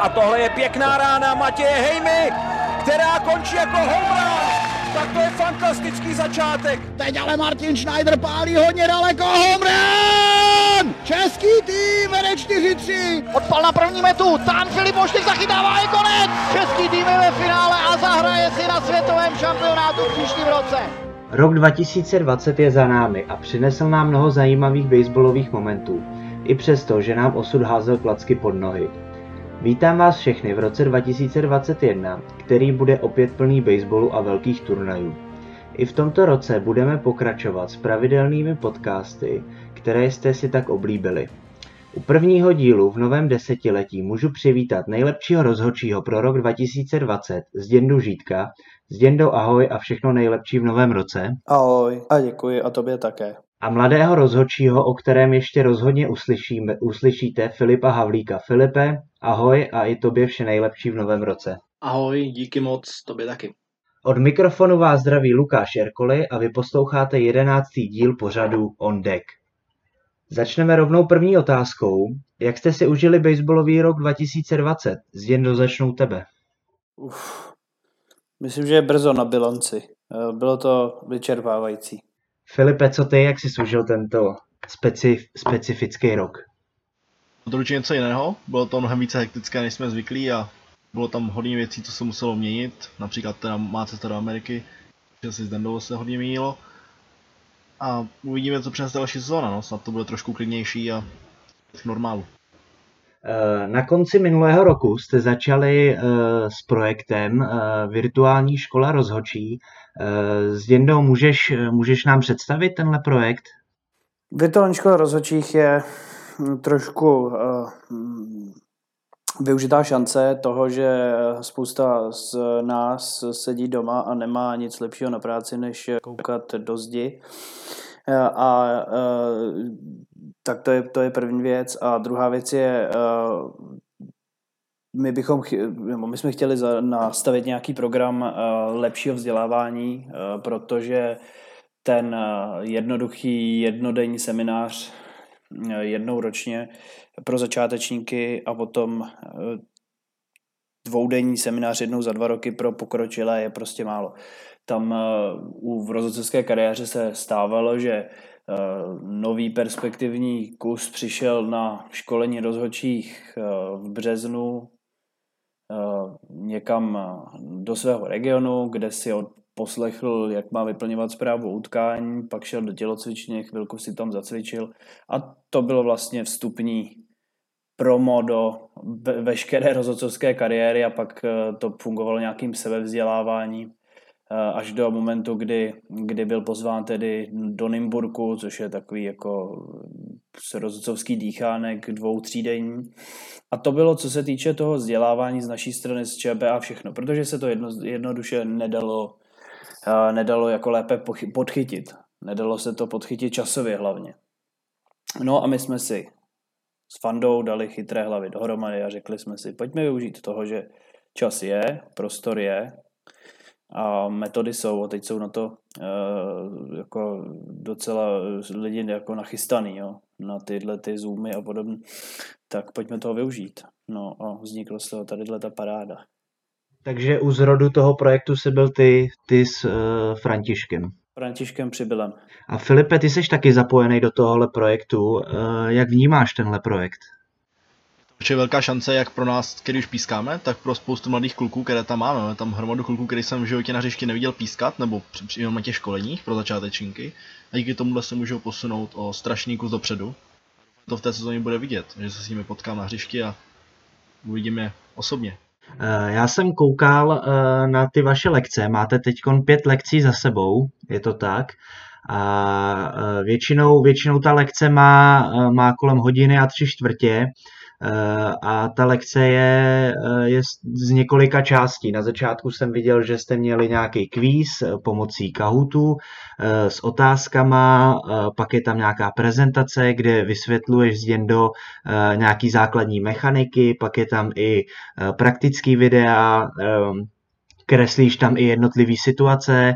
A tohle je pěkná rána Matěje Hejmy, která končí jako home Tak to je fantastický začátek. Teď ale Martin Schneider pálí hodně daleko. Home run! Český tým vede 4-3. Odpal na první metu. Tán Filip Moštik zachytává je konec. Český tým je ve finále a zahraje si na světovém šampionátu v příštím roce. Rok 2020 je za námi a přinesl nám mnoho zajímavých baseballových momentů, i přesto, že nám osud házel klacky pod nohy. Vítám vás všechny v roce 2021, který bude opět plný baseballu a velkých turnajů. I v tomto roce budeme pokračovat s pravidelnými podcasty, které jste si tak oblíbili. U prvního dílu v novém desetiletí můžu přivítat nejlepšího rozhodčího pro rok 2020 Zděndu Žítka. Zděndo ahoj a všechno nejlepší v novém roce. Ahoj a děkuji a tobě také. A mladého rozhodčího, o kterém ještě rozhodně uslyšíme, uslyšíte, Filipa Havlíka. Filipe, ahoj a i tobě vše nejlepší v novém roce. Ahoj, díky moc, tobě taky. Od mikrofonu vás zdraví Lukáš Erkoli a vy posloucháte jedenáctý díl pořadu On Deck. Začneme rovnou první otázkou. Jak jste si užili baseballový rok 2020? Zděndo začnou tebe. Uf, myslím, že je brzo na bilanci. Eh, bylo to vyčerpávající. Filipe, co ty, jak jsi užil tento specif, specifický rok? To určitě něco jiného, bylo to mnohem více hektické, než jsme zvyklí a bylo tam hodně věcí, co se muselo měnit, například teda má cesta do Ameriky, že si z Dendou se hodně měnilo. A uvidíme, co přinese další sezóna, no, snad to bude trošku klidnější a v normálu. Eh, na konci minulého roku jste začali eh, s projektem eh, Virtuální škola rozhočí. Zděndo, můžeš, můžeš nám představit tenhle projekt? Virtuální škola rozhodčích je hm, trošku využitá šance toho, že spousta z nás sedí doma a nemá nic lepšího na práci, než koukat do zdi. A tak to je, to je první věc. A druhá věc je, my bychom, my jsme chtěli nastavit nějaký program lepšího vzdělávání, protože ten jednoduchý jednodenní seminář jednou ročně pro začátečníky a potom dvoudenní seminář jednou za dva roky pro pokročilé je prostě málo. Tam u v rozhodcovské kariéře se stávalo, že nový perspektivní kus přišel na školení rozhodčích v březnu někam do svého regionu, kde si od poslechl, jak má vyplňovat zprávu utkání, pak šel do tělocvičně, chvilku si tam zacvičil. A to bylo vlastně vstupní promo do veškeré rozhodcovské kariéry a pak eh, to fungovalo nějakým sebevzděláváním eh, až do momentu, kdy, kdy byl pozván tedy do Nymburku, což je takový jako rozhodcovský dýchánek dvou třídení. A to bylo, co se týče toho vzdělávání z naší strany z ČBA všechno, protože se to jedno, jednoduše nedalo nedalo jako lépe podchytit. Nedalo se to podchytit časově hlavně. No a my jsme si s Fandou dali chytré hlavy dohromady a řekli jsme si, pojďme využít toho, že čas je, prostor je a metody jsou a teď jsou na to uh, jako docela lidi jako nachystaný, jo, na tyhle ty zoomy a podobně, tak pojďme toho využít. No a vzniklo z toho tady ta paráda. Takže u zrodu toho projektu se byl ty, ty s uh, Františkem. Františkem Přibylem. A Filipe, ty jsi taky zapojený do tohohle projektu. Uh, jak vnímáš tenhle projekt? To je velká šance jak pro nás, který už pískáme, tak pro spoustu mladých kluků, které tam máme. Máme tam hromadu kluků, který jsem v životě na hřišti neviděl pískat, nebo při na těch školeních pro začátečníky. A díky tomuhle se můžou posunout o strašný kus dopředu. To v té sezóně bude vidět, že se s nimi potkám na hřišti a uvidíme osobně. Eh, já jsem koukal eh, na ty vaše lekce, máte teď pět lekcí za sebou, je to tak? A eh, většinou, většinou ta lekce má, má kolem hodiny a tři čtvrtě a ta lekce je, eh, je z několika částí. Na začátku jsem viděl, že jste měli nějaký kvíz eh, pomocí Kahootu s otázkama, pak je tam nějaká prezentace, kde vysvětluješ z Jendo nějaký základní mechaniky, pak je tam i praktický videa, kreslíš tam i jednotlivé situace,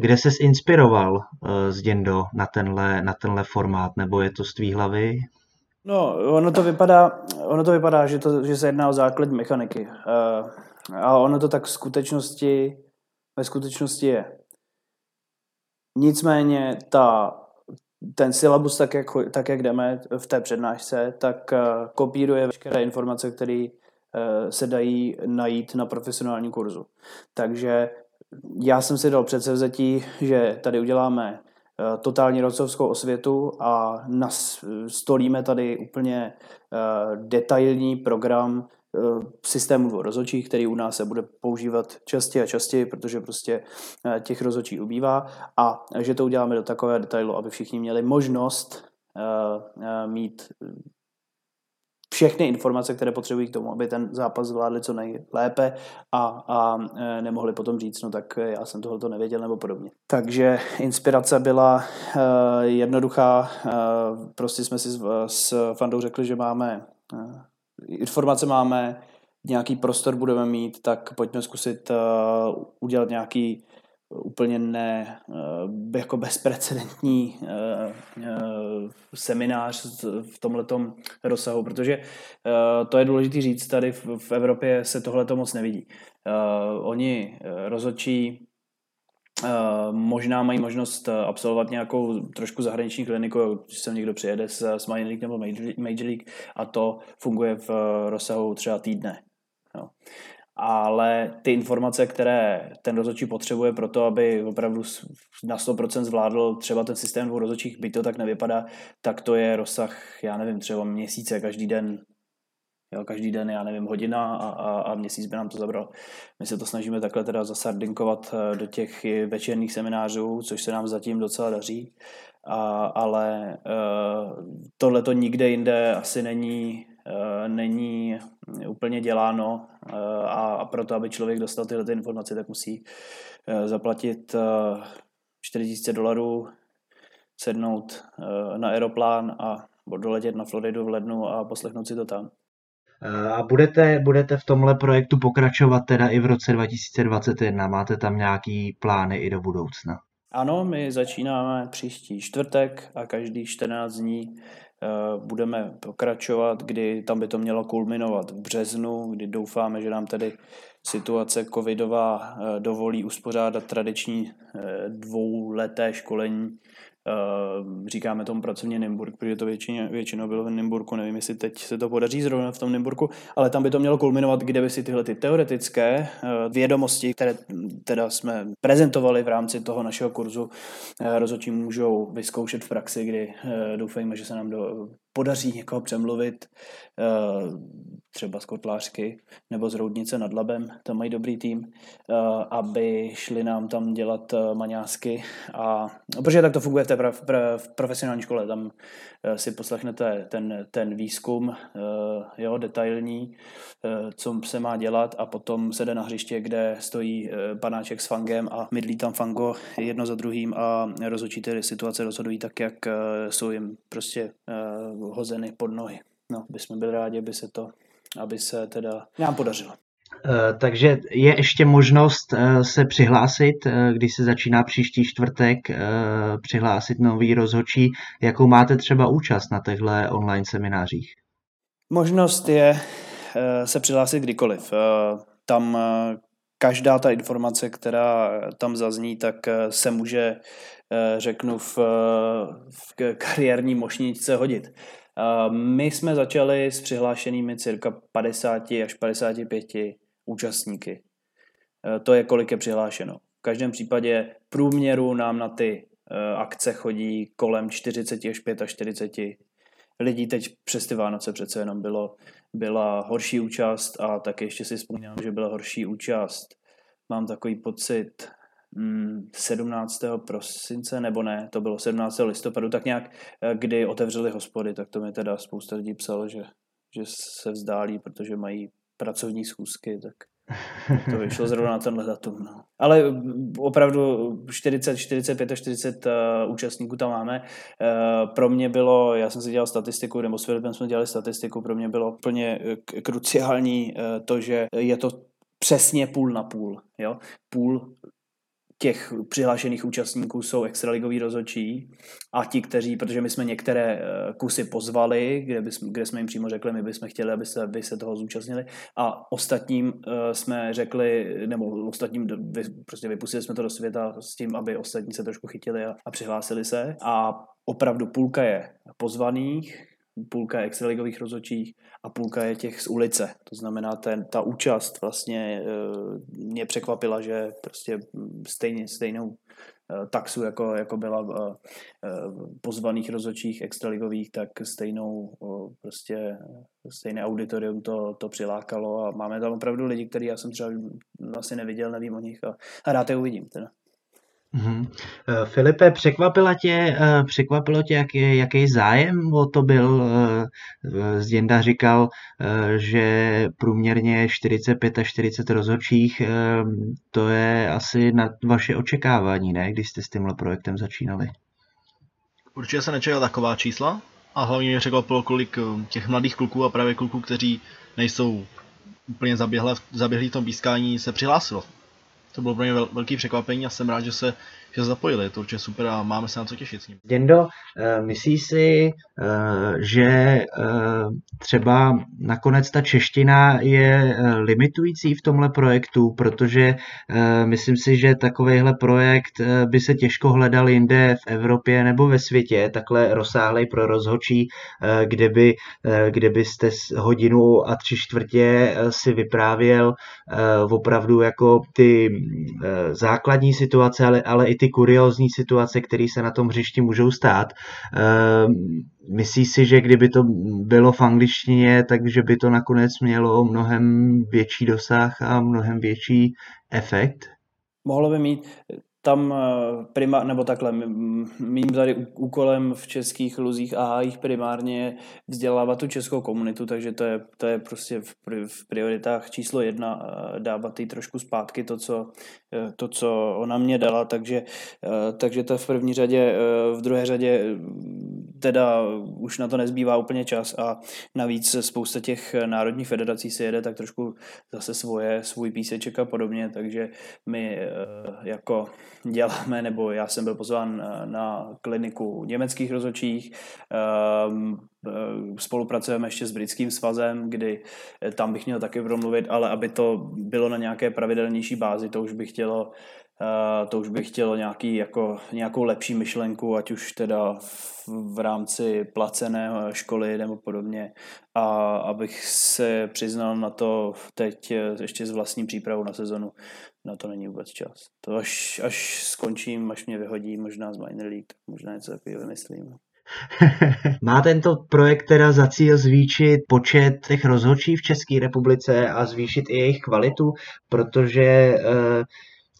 kde ses inspiroval z na tenhle, na tenhle formát, nebo je to z tvý hlavy? No, ono to vypadá, ono to vypadá že, to, že se jedná o základní mechaniky. Uh, a ono to tak v skutečnosti, ve skutečnosti je. Nicméně ta, ten syllabus, tak jak, tak jak jdeme v té přednášce, tak uh, kopíruje veškeré informace, které uh, se dají najít na profesionálním kurzu. Takže já jsem si dal předsevzetí, že tady uděláme Eh, totální rocovskou osvětu a nastolíme tady úplně eh, detailní program eh, systému rozhodčí, který u nás se bude používat častěji a častěji, protože prostě těch rozhodčí ubývá. A že to uděláme do takové detailu, aby všichni měli možnost mít všechny informace, které potřebují k tomu, aby ten zápas zvládli co nejlépe a, a e, nemohli potom říct, no tak já jsem tohle nevěděl nebo podobně. Takže inspirace byla uh, jednoduchá, prostě jsme si s, Fandou řekli, že máme informace máme, nějaký prostor budeme mít, tak pojďme zkusit udělat nějaký úplně ne eh, jako bezprecedentní eh, eh, seminář v tomhletom rozsahu, protože to je důležité říct, tady v Evropě se tohle moc nevidí. Oni rozhodčí možná mají možnost absolvovat nějakou trošku zahraniční kliniku, když sem někdo přijede s Minor League nebo Major League a to funguje v rozsahu třeba týdne. Jo ale ty informace, které ten rozhodčí potřebuje pro to, aby opravdu na 100% zvládl třeba ten systém dvou rozhodčích, byť to tak nevypadá, tak to je rozsah, já nevím, třeba měsíce, každý den, jo, každý den, já nevím, hodina a, a, a měsíc by nám to zabral. My se to snažíme takhle teda zasardinkovat eh, do těch večerních seminářů, což se nám zatím docela daří, a, ale uh, tohle to nikde jinde asi není není úplně děláno eh, a proto, aby člověk dostal tyhle informace, tak musí eh, zaplatit 4000 dolarů, sednout na aeroplán a doletět na Floridu v lednu a poslechnout si to tam. A budete, budete v tomhle projektu pokračovat teda i v roce 2021? Máte tam nějaký plány i do budoucna? Ano, my začínáme příští čtvrtek a každý 14 dní Eh, budeme pokračovat, kdy tam by to mělo kulminovat v březnu, kdy doufáme, že nám tedy situace covidová eh, dovolí uspořádat tradiční eh, dvouleté školení říkáme tomu pracovně Nymburk, protože to většině, většinou bylo v Nymburku, nevím, jestli teď se to podaří zrovna v tom Nymburku, ale tam by to mělo kulminovat, kde by si tyhle ty teoretické uh, vědomosti, které teda jsme prezentovali v rámci toho našeho kurzu, uh, rozhodčí můžou vyzkoušet v praxi, kdy doufejme, že se nám do, podaří někoho přemluvit, třeba z Kotlářky nebo z Roudnice nad Labem, tam mají dobrý tým, aby šli nám tam dělat maňásky. A protože tak to funguje v té v, profesionální škole, tam eh, si poslechnete ten, ten výzkum, eh, jo, detailní, eh, co se má dělat. A potom se jde na hřiště, kde stojí panáček s fangem a mydlí tam fango jedno za druhým a rozhodčí ty situace rozhodují tak, jak jsou jim prostě hozeny pod nohy. No, bychom byli rádi, aby se to, aby se teda nám podařilo. Eh, takže je ještě možnost eh, se přihlásit, eh, když se začíná příští čtvrtek, přihlásit nový rozhodčí. Jakou máte třeba účast na těchto online seminářích? Možnost je se přihlásit kdykoliv. Tam každá ta informace, která tam zazní, tak se může, řeknu, v, v kariérní mošničce hodit. My jsme začali s přihlášenými cirka 50 až 55 účastníky. E, to je, kolik je přihlášeno. V každém případě průměru nám na ty e, akce chodí kolem 40 až 45 lidí. Teď přes ty Vánoce přece jenom bylo, byla horší účast a tak ještě si vzpomínám, že byla horší účast. Mám takový pocit, 17. Hmm, prosince, nebo ne, to bylo 17. listopadu, tak nějak, e, kdy otevřeli hospody, tak to mi teda spousta lidí psalo, že, že se vzdálí, protože mají pracovní schůzky, tak to vyšlo zrovna na tenhle datum. No. Ale opravdu 40, 45 a 40 uh, účastníků tam máme. Uh, pro mě bylo, já jsem si dělal statistiku, nebo s Filipem jsme dělali statistiku, pro mě bylo plně kruciální uh, to, že je to přesně půl na půl. Jo? Půl těch přihlášených účastníků jsou extraligoví rozhodčí a ti, kteří, protože my jsme některé eh, kusy pozvali, kde, bys, kde jsme jim přímo řekli, my bychom chtěli, aby se, aby se toho zúčastnili. A ostatním uh, jsme řekli, nebo ostatním prostě vypustili jsme to do světa s tím, aby ostatní se trošku chytili a, a přihlásili se. A opravdu půlka je pozvaných, půlka je extraligových rozhodčích a půlka je těch z ulice. To znamená, ten, ta účast vlastně e, mě překvapila, že prostě stejně, stejnou e, taxu, jako, jako byla v e, pozvaných rozhodčích extraligových, tak stejnou prostě stejné auditorium to, to přilákalo a máme tam opravdu lidi, který já jsem třeba vlastně neviděl, nevím o nich a, a rád je uvidím. Teda. Mm-hmm. Filipe, překvapila tě, eh, překvapilo tě, jaký, jaký zájem o to byl? Eh, Zděnda říkal, že průměrně 45 až 40 rozhodčích, to je asi na vaše očekávání, ne, když jste s tímhle projektem začínali? Určitě se nečekal taková čísla a hlavně mě překvapilo, kolik těch mladých kluků a právě kluků, kteří nejsou úplně zaběhlí v tom pískání, se přihlásilo to bylo pro mě velký překvapení a jsem rád, že se že zapojili. Je to určitě super a máme se na co těšit s ním. Děndo, eh, myslíš si, eh, že eh, třeba nakonec ta čeština je limitující v tomhle projektu, protože myslím si, že takovýhle projekt by se těžko hledal jinde v Evropě nebo ve světě, takhle rozsáhlej pro rozhočí, kde, by, kde byste hodinu a tři čtvrtě si vyprávěl opravdu jako ty základní situace, ale, ale i ty ty kuriózní situace, které se na tom hřišti můžou stát. Ehm, myslíš si, že kdyby to bylo v angličtině, takže by to nakonec mělo mnohem větší dosah a mnohem větší efekt? Mohlo by mít tam eh, prima, nebo takhle, mým tady úkolem v českých luzích a hájích primárně je vzdělávat tu českou komunitu, takže to je, to je prostě v, v prioritách číslo jedna eh, dávat jí trošku zpátky to co, to, co ona mě dala, takže, takže to v první řadě, v druhé řadě teda už na to nezbývá úplně čas a navíc spousta těch národních federací si jede tak trošku zase svoje, svůj píseček a podobně, takže my jako děláme, nebo já jsem byl pozván eh, na kliniku německých rozhodčích, eh, spolupracujeme ještě s britským svazem, kdy eh, tam bych měl taky promluvit, ale aby to bylo na nějaké pravidelnější bázi, to už bych chtělo Uh, to už bych chtěl nějaký, jako, nějakou lepší myšlenku, ať už teda v, rámci placené školy nebo podobně. A abych se přiznal na to teď ještě s vlastní přípravou na sezonu, na to není vůbec čas. To až, až skončím, až mě vyhodí možná z minor league, možná něco takového vymyslím. Má tento projekt teda za cíl zvýšit počet těch rozhodčí v České republice a zvýšit i jejich kvalitu, protože eh,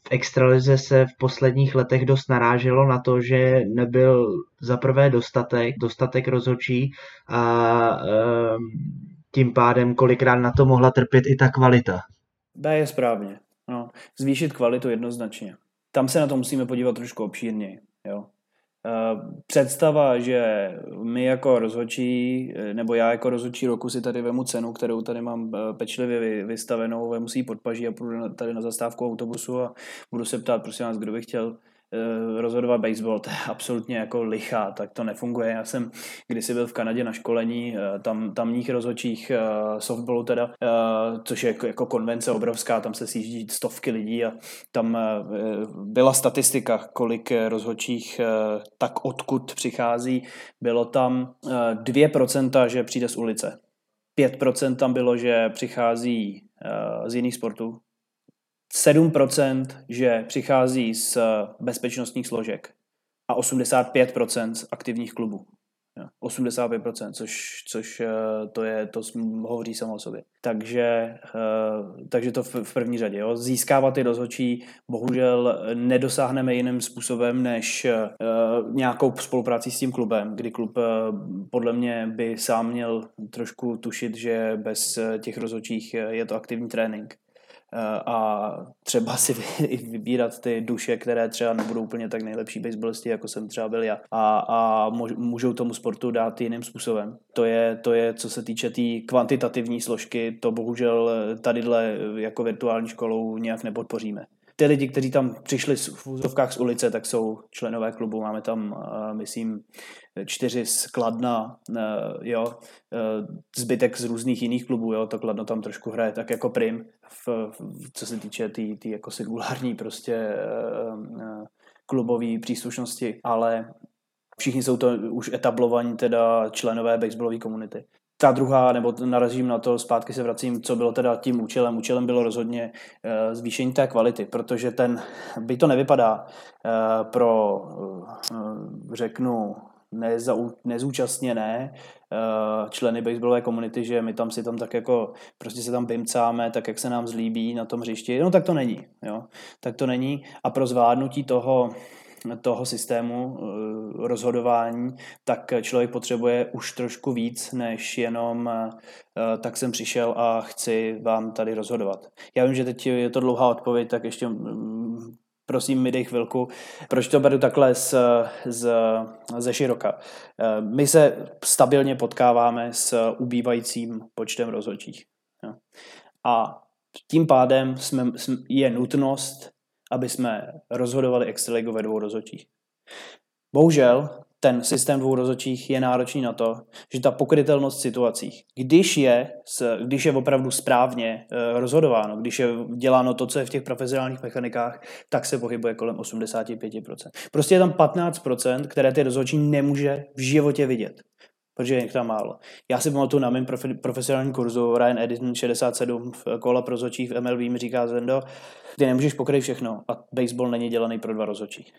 v extralize se v posledních letech dost naráželo na to, že nebyl za prvé dostatek, dostatek rozhodčí a eh, tím pádem kolikrát na to mohla trpět i ta kvalita. B je správně. No, zvýšit kvalitu jednoznačně. Tam se na to musíme podívat trošku obšírněji. Jo. Představa, že my jako rozhodčí, nebo já jako rozhodčí roku si tady vemu cenu, kterou tady mám eh, pečlivě vystavenou, vemu si ji podpaží a půjdu tady na zastávku autobusu a budu se ptát, prosím vás, kdo by chtěl rozhodovat baseball, to je absolutně jako lichá, tak to nefunguje. Já jsem kdysi byl v Kanadě na školení eh, tam, tamních rozhodčích eh, softballu teda, což je jako, jako konvence obrovská, tam se sjíždí stovky lidí a tam byla statistika, kolik rozhodčích tak odkud přichází. Bylo tam 2%, že přijde z ulice. 5% tam bylo, že přichází z jiných sportů, 7%, že přichází z bezpečnostních složek a 85% z aktivních klubů. 85%, což, což eh, to je, to hovoří samo o sobě. Takže, eh, takže to v, první řadě. Jo. Získávat ty rozhodčí bohužel nedosáhneme jiným způsobem, než eh, nějakou spolupráci s tím klubem, kdy klub podle mě by sám měl trošku tušit, že bez těch rozhodčích je to aktivní trénink Eh, a třeba si vybírat ty duše, které třeba nebudou úplně tak nejlepší baseballisti, jako jsem třeba byl já. A, a můžou tomu sportu dát jiným způsobem. To je, to je co se týče té tý kvantitativní složky, to bohužel tadyhle jako virtuální školou nějak nepodpoříme. Ty lidi, kteří tam přišli v úzovkách z ulice, tak jsou členové klubu. Máme tam, myslím, čtyři z Kladna, jo, zbytek z různých jiných klubů, jo, to Kladno tam trošku hraje tak jako prim, v, v, co se týče té tý, tý jako singulární prostě klubové příslušnosti, ale všichni jsou to už etablovaní teda členové baseballové komunity. Ta druhá, nebo narazím na to, zpátky se vracím, co bylo teda tím účelem. Účelem bylo rozhodně uh, zvýšení té kvality, protože ten, by to nevypadá uh, pro, uh, řeknu, nezau, nezúčastněné členy baseballové komunity, že my tam si tam tak jako, prostě se tam bimcáme, tak jak se nám zlíbí na tom hřišti, no tak to není, jo, tak to není a pro zvládnutí toho toho systému eh, rozhodování, tak člověk potřebuje už trošku víc, než jenom eh, tak jsem přišel a chci vám tady rozhodovat. Já vím, že teď je to dlouhá odpověď, tak ještě mm, prosím mi dej chvilku, proč to beru takhle z, z, ze široka. Eh, my se stabilně potkáváme s ubývajícím počtem rozhodčích. A tím pádem jsme, je nutnost aby jsme rozhodovali extraligu ve dvou rozhodčích. Bohužel ten systém dvou rozhodčích je náročný na to, že ta pokrytelnost situací, když je, když je opravdu správně eh, rozhodováno, když je děláno to, co je v těch profesionálních mechanikách, tak se pohybuje kolem 85%. Prostě je tam 15%, které ty rozhodčí nemůže v životě vidět protože je tam málo. Já si pamatuju na mém profi, profesionálním kurzu Ryan Edison 67 v kola pro rozhodčí v MLB mi říká Zendo, ty nemůžeš pokryt všechno a baseball není dělaný pro dva rozhodčí.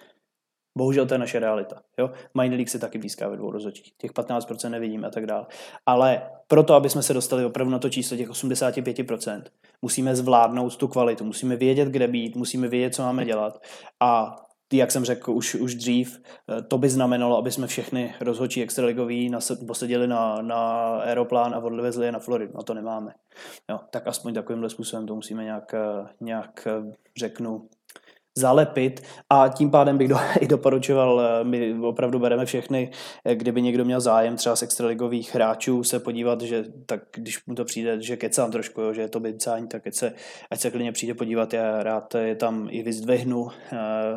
Bohužel to je naše realita. Jo? Minor League se taky píská ve dvou rozhodčích. Těch 15% nevidím a tak dále. Ale proto, aby jsme se dostali opravdu na to číslo těch 85%, musíme zvládnout tu kvalitu, musíme vědět, kde být, musíme vědět, co máme dělat. A jak jsem řekl už, už dřív, eh, to by znamenalo, aby jsme všechny rozhodčí extraligoví posadili na, na aeroplán a odvezli je na Floridu. No to nemáme. Jo, tak aspoň takovýmhle způsobem to musíme nějak, eh, nějak eh, řeknu, zalepit. A tím pádem bych do, i doporučoval, eh, my opravdu bereme všechny, eh, kdyby někdo měl zájem třeba z extraligových hráčů se podívat, že tak když mu to přijde, že kecám trošku, jo, že je to bycání, tak ať se, ať se klidně přijde podívat, já rád je tam i vyzdvihnu uh,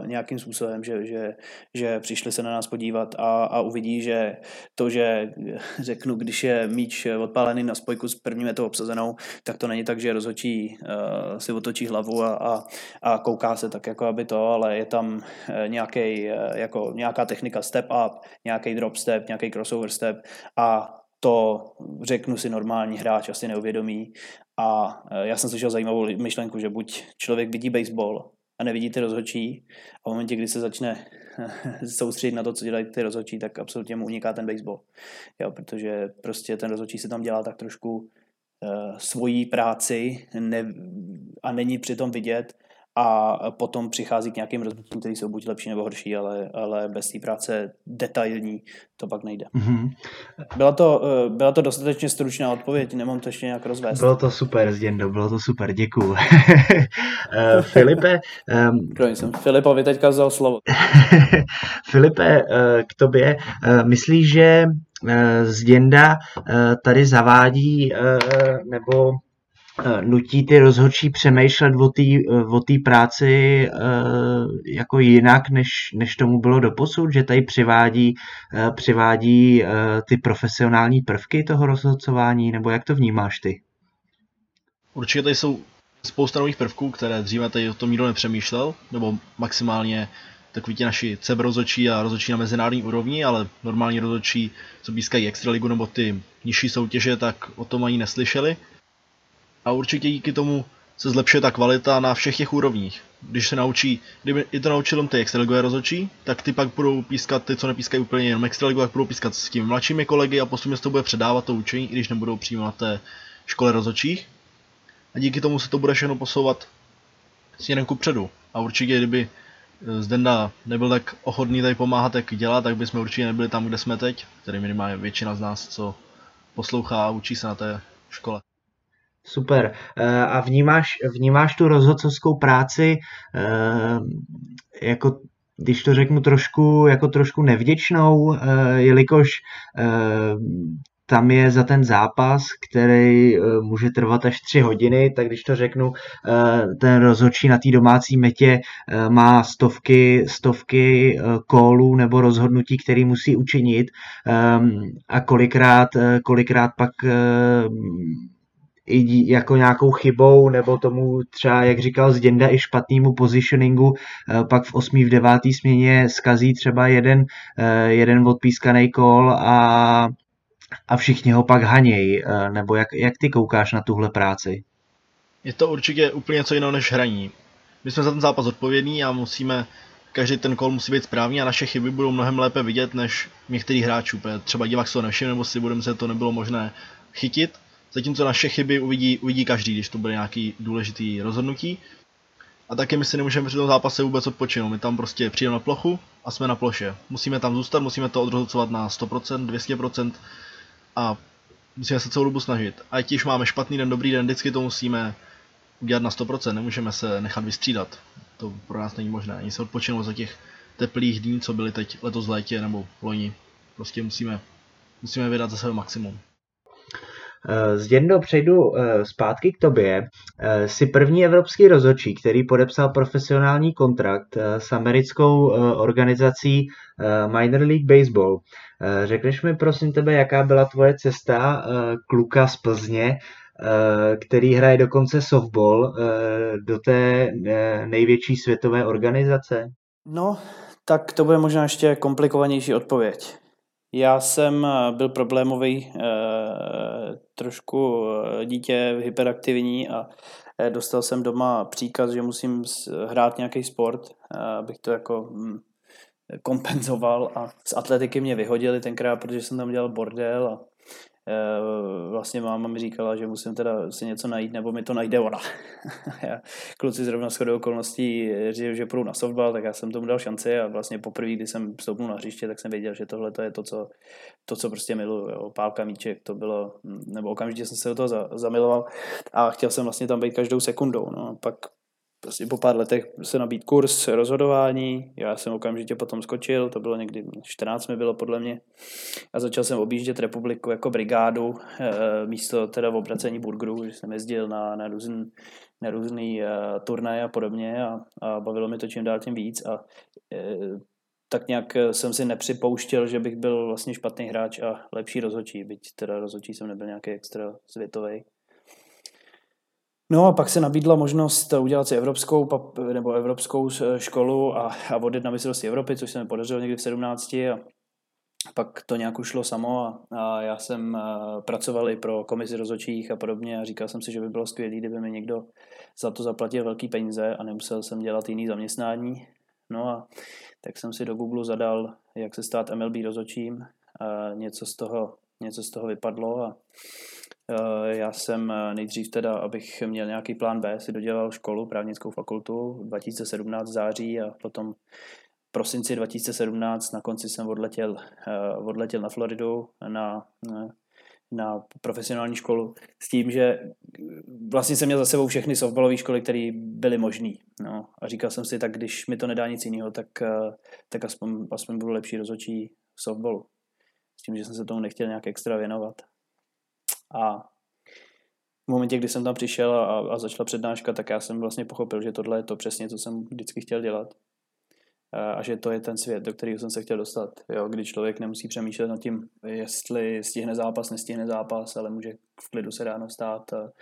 nějakým způsobem, že, že, že přišli se na nás podívat a, a uvidí, že to, že řeknu, když je míč odpálený na spojku s první metou obsazenou, tak to není tak, že rozhodčí uh, si otočí hlavu a, a, a kouká se tak jako aby to, ale je tam eh, nějaký, eh, jako nějaká technika step up, nějaký drop step, nějaký crossover step a to řeknu si normální hráč asi neuvědomí. A eh, já jsem slyšel zajímavou myšlenku, že buď člověk vidí baseball a nevidí ty rozhodčí a v momentě, kdy se začne soustředit na to, co dělají ty rozhodčí, tak absolutně mu uniká ten baseball. Jo, protože prostě ten rozhodčí se tam dělá tak trošku uh, svojí práci ne, a není přitom vidět a potom přichází k nějakým rozhodnutím, které jsou buď lepší nebo horší, ale, ale bez té práce detailní to pak nejde. Mm-hmm. Byla, to, eh, byla to dostatečně stručná odpověď, nemám to ještě nějak rozvést. Bylo to super, Zděndo, bylo to super, děkuju. Eh, Filipe... Um... jsem Filipovi teďka vzal slovo. Filipe, eh, k tobě, myslíš, že Zděnda tady zavádí nebo nutí ty rozhodčí přemýšlet o té tý práci eh, jako jinak, než, než tomu bylo doposud, že tady přivádí, eh, přivádí ty profesionální prvky toho rozhodcování, nebo jak to vnímáš ty? Určitě tady jsou spousta nových prvků, které dříve tady o tom nikdo nepřemýšlel, nebo maximálně takový ti naši CEB rozhodčí a rozhodčí na mezinárodní úrovni, ale normální rozhodčí, co pískají extraligu nebo ty nižší soutěže, tak o tom ani neslyšeli a určitě díky tomu se zlepšuje ta kvalita na všech těch úrovních. Když se naučí, kdyby i to naučil ty extraligové rozhodčí, tak ty pak budou pískat ty, co nepískají úplně jenom extraligu, tak budou pískat s těmi mladšími kolegy a postupně se to bude předávat to učení, i když nebudou přímo na té škole rozhodčích. A díky tomu se to bude všechno posouvat směrem ku předu. A určitě, kdyby eh, Zdenda nebyl tak ochotný tady pomáhat, jak dělá, tak bychom určitě nebyli tam, kde jsme teď, tedy minimálně většina z nás, co poslouchá a učí se na té škole. Super. Eh, a vnímáš, vnímáš tu rozhodcovskou práci eh, jako když to řeknu trošku, jako trošku nevděčnou, eh, jelikož tam je za ten zápas, který může trvat až tři hodiny, tak když to řeknu, ten rozhodčí na té domácí metě má stovky, stovky kólů nebo rozhodnutí, který musí učinit ehm, a kolikrát, kolikrát pak i jako nějakou chybou, nebo tomu třeba, jak říkal Zděnda, i špatnému positioningu, eh, pak v 8. v 9. směně skazí třeba jeden, eh, jeden odpískaný kol a, a všichni ho pak haněj, eh, nebo jak, jak ty koukáš na tuhle práci? Je to určitě úplně něco jiného než hraní. My jsme za ten zápas odpovědní a musíme, každý ten kol musí být správný a naše chyby budou mnohem lépe vidět než některých hráčů. Třeba divák se to nevšimne, nebo si budeme se to nebylo možné chytit, Zatímco naše chyby uvidí, uvidí každý, když to bude nějaký důležitý rozhodnutí. A taky my si nemůžeme při tom zápase vůbec odpočinout. My tam prostě přijdeme na plochu a jsme na ploše. Musíme tam zůstat, musíme to odrozhodovat na 100%, 200% a musíme se celou dobu snažit. A když máme špatný den, dobrý den, vždycky to musíme udělat na 100%, nemůžeme se nechat vystřídat. To pro nás není možné, ani se odpočinout za těch teplých dní, co byly teď letos v létě nebo loni. Prostě musíme, musíme vydat za sebe maximum. Eh, Zděndo, přejdu eh, zpátky k tobě. Eh, jsi první evropský rozhodčí, který podepsal profesionální kontrakt s americkou organizací Minor League Baseball. Řekneš mi prosím tebe, jaká byla tvoje cesta kluka z Plzně, který hraje dokonce softball do té největší světové organizace? No, tak to bude možná ještě komplikovanější odpověď. Já jsem eh, byl problémový eh, trošku eh, dítě hyperaktivní a dostal jsem doma příkaz, že musím hrát nějaký sport, abych to jako hm, kompenzoval a z atletiky mě vyhodili tenkrát, protože jsem tam dělal bordel a vlastně máma mi říkala, že musím teda si něco najít, nebo mi to najde ona. já, kluci zrovna shodou okolností říkali, že půjdu na softball, tak já jsem tomu dal šanci a vlastně poprvé, když jsem vstoupil na hřiště, tak jsem věděl, že tohle je to, co, to, co prostě miluju. Jo. Pálka, míček, to bylo, nebo okamžitě jsem se do toho za, zamiloval a chtěl jsem vlastně tam být každou sekundou. No. Pak prostě po pár letech se nabít kurz rozhodování, já jsem okamžitě potom skočil, to bylo někdy 14 mi bylo podle mě. A začal jsem objíždět republiku jako brigádu eh, místo teda v obracení burgerů, že jsem jezdil na, na různý, na různý uh, turnaje a podobně a, a bavilo mi to čím dál tím víc. A uh, tak nějak jsem si nepřipouštěl, že bych byl vlastně špatný hráč a lepší rozhodčí, byť teda rozhodčí jsem nebyl nějaký extra světový. No a pak se nabídla možnost udělat si evropskou nebo evropskou školu a, a vodit na mistrovství Evropy, což se mi podařilo někdy v 17 a pak to nějak ušlo samo a, a já jsem a, pracoval i pro komisi rozhodčích a podobně a říkal jsem si, že by bylo skvělé, kdyby mi někdo za to zaplatil velký peníze a nemusel jsem dělat jiný zaměstnání. No a tak jsem si do Google zadal, jak se stát MLB rozhodčím. A něco z toho, něco z toho vypadlo a Eh, já jsem eh, nejdřív teda, abych měl nějaký plán B, si dodělal školu, právnickou fakultu 2017 září a potom prosinci 2017 na konci jsem odletěl, eh, odletěl na Floridu na, na profesionální školu s tím, že vlastně jsem měl za sebou všechny softballové školy, které byly možné. No, a říkal jsem si, tak když mi to nedá nic jiného, tak, tak aspoň, aspoň budu lepší rozhodčí v softballu. S tím, že jsem se tomu nechtěl nějak extra věnovat. A v momentě, kdy jsem tam přišel a, a začala přednáška, tak já jsem vlastně pochopil, že tohle je to přesně, co jsem vždycky chtěl dělat. A že to je ten svět, do kterého jsem se chtěl dostat. Jo, kdy člověk nemusí přemýšlet nad tím, jestli stihne zápas, nestihne zápas, ale může v klidu se ráno stát a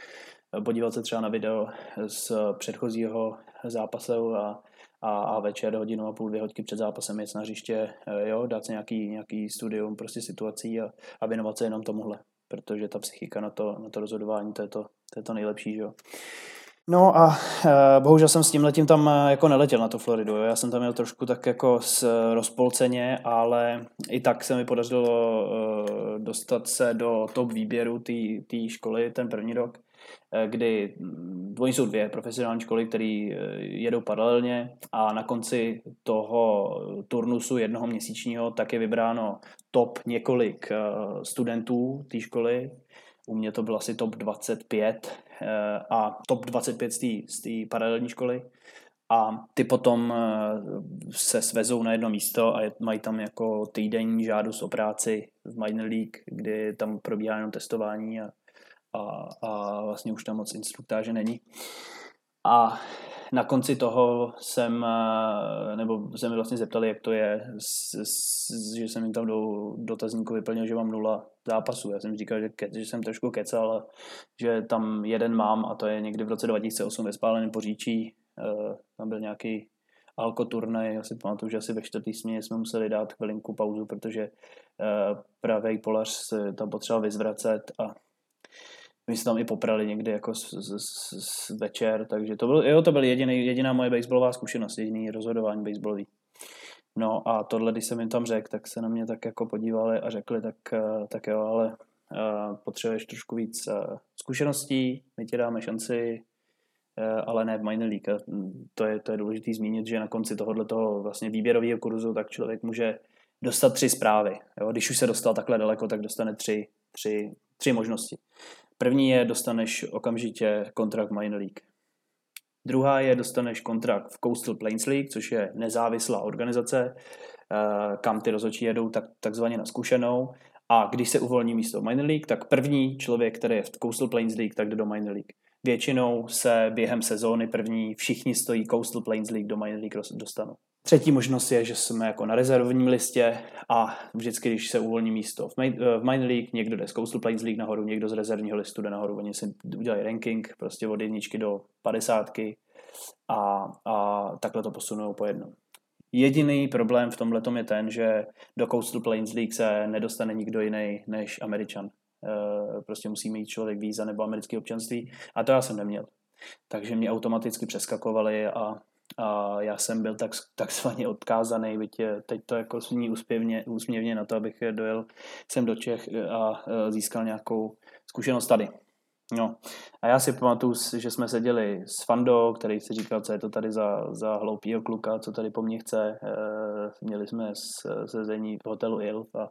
podívat se třeba na video z předchozího zápasu a, a, a večer hodinu a půl, dvě hodky před zápasem jet na hřiště, jo, dát si nějaký, nějaký studium prostě situací a, a věnovat se jenom tomuhle protože ta psychika na to, na to rozhodování, to je to, to, je to nejlepší, že jo. No a e, bohužel jsem s tím letím tam e, jako neletěl na tu Floridu. Já jsem tam měl trošku tak jako s rozpolceně, ale i tak se mi podařilo e, dostat se do top výběru té školy ten první rok. Eh, kdy mm, oni jsou dvě profesionální školy, které eh, jedou paralelně a na konci toho turnusu jednoho měsíčního tak je vybráno top několik eh, studentů té školy. U mě to bylo asi top 25 a top 25 z té paralelní školy. a ty potom se svezou na jedno místo a mají tam jako týdenní žádost o práci v minor league, kdy tam probíhá jenom testování a, a, a vlastně už tam moc instruktáže není. A na konci toho jsem, nebo se mi vlastně zeptali, jak to je, že jsem jim tam do dotazníku vyplnil, že mám nula zápasů. Já jsem říkal, že, ke, že jsem trošku kecal, ale že tam jeden mám a to je někdy v roce 2008 ve Spáleném Poříčí. Tam byl nějaký alko turnaj, já si pamatuju, že asi ve čtvrtý směně jsme museli dát chvilinku pauzu, protože pravý polař se tam potřeboval vyzvracet a my jsme tam i poprali někdy jako s, s, s, večer, takže to byl, jo, to byl jediný, jediná moje baseballová zkušenost, jediný rozhodování baseballový. No a tohle, když jsem jim tam řekl, tak se na mě tak jako podívali a řekli, tak, eh, tak jo, ale uh, potřebuješ trošku víc uh, zkušeností, my ti dáme šanci, ale ne v minor league. To je, to je důležité zmínit, že na konci tohohle toho vlastně výběrového kurzu tak člověk může dostat tři zprávy. Jo? Když už se dostal takhle daleko, tak dostane tři, tři, tři možnosti. První je, dostaneš okamžitě kontrakt Minor League. Druhá je, dostaneš kontrakt v Coastal Plains League, což je nezávislá organizace, eh, kam ty rozhodčí jedou tak, takzvaně na zkušenou. A když se uvolní místo Minor League, tak první člověk, který je v Coastal Plains League, tak jde do Minor League. Většinou se během sezóny první všichni stojí Coastal Plains League do Minor League dostanou. Třetí možnost je, že jsme jako na rezervním listě a vždycky, když se uvolní místo v, main, v minor league, někdo jde z Coastal Plains League nahoru, někdo z rezervního listu jde nahoru. Oni si udělají ranking prostě od jedničky do padesátky a, a takhle to posunou po jednom. Jediný problém v tomhle je ten, že do Coastal Plains League se nedostane nikdo jiný než Američan. E, prostě musí mít člověk víza nebo americké občanství a to já jsem neměl. Takže mě automaticky přeskakovali a a já jsem byl tak, takzvaně odkázaný, byť teď to jako zní úspěvně, úsměvně na to, abych dojel sem do Čech a získal nějakou zkušenost tady. No. A já si pamatuju, že jsme seděli s Fando, který si říkal, co je to tady za, za hloupýho kluka, co tady po mně chce. E, měli jsme sezení v hotelu Ilf a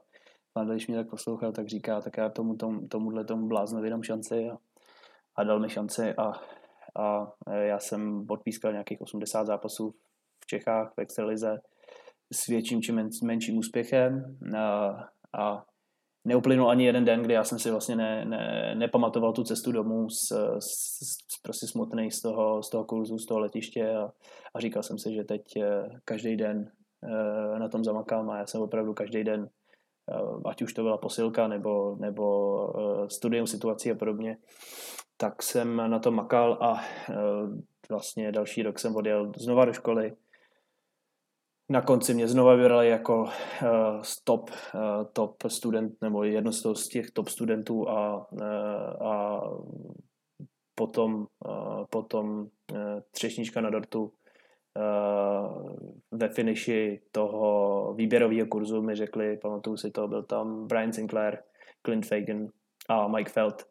Fando, když mě tak poslouchal, tak říká, tak já tomu, tomu tomuhle tomu bláznovi dám šanci a, a dal mi šanci a a e, já jsem odpískal nějakých 80 zápasů v Čechách v Extralize s větším či men, menším úspěchem. A, a neuplynul ani jeden den, kdy já jsem si vlastně ne, ne, nepamatoval tu cestu domů s, s, s, prostě smutný z toho, z toho kurzu, z toho letiště a, a říkal jsem si, že teď e, každý den e, na tom zamakám a já jsem opravdu každý den ať už to byla posilka nebo, nebo studium situací a podobně, tak jsem na to makal a e, vlastně další rok jsem odjel znova do školy. Na konci mě znova vybrali jako top, top student, nebo jedno z těch top studentů a, a potom, potom třešnička na dortu ve finiši toho výběrového kurzu mi řekli, pamatuju si to, byl tam Brian Sinclair, Clint Fagan a Mike Feld,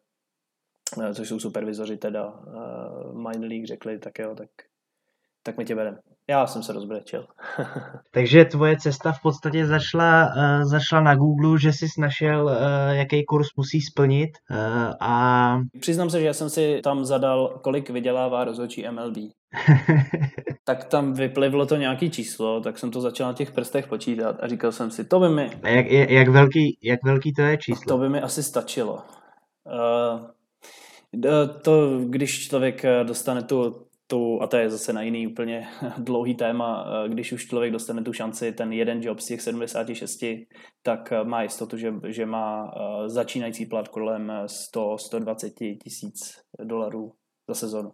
Eh, což jsou supervizoři teda uh, minor league, řekli, tak jo, tak, tak my tě bereme. Já jsem se rozbrečil. Takže tvoje cesta v podstatě začala, uh, začala na Google, že jsi našel, uh, jaký kurz musí splnit uh, a... Přiznám se, že já jsem si tam zadal, kolik vydělává rozhodčí MLB. tak tam vyplivlo to nějaký číslo, tak jsem to začal na těch prstech počítat a říkal jsem si, to by mi... A jak, jak, velký, jak velký to je číslo? To by mi asi stačilo. Uh, to, když člověk dostane tu, tu, a to je zase na jiný úplně dlouhý téma, eh, když už člověk dostane tu šanci, ten jeden job z těch 76, tak eh, má jistotu, že, že má začínající plat kolem 100-120 tisíc dolarů za sezonu.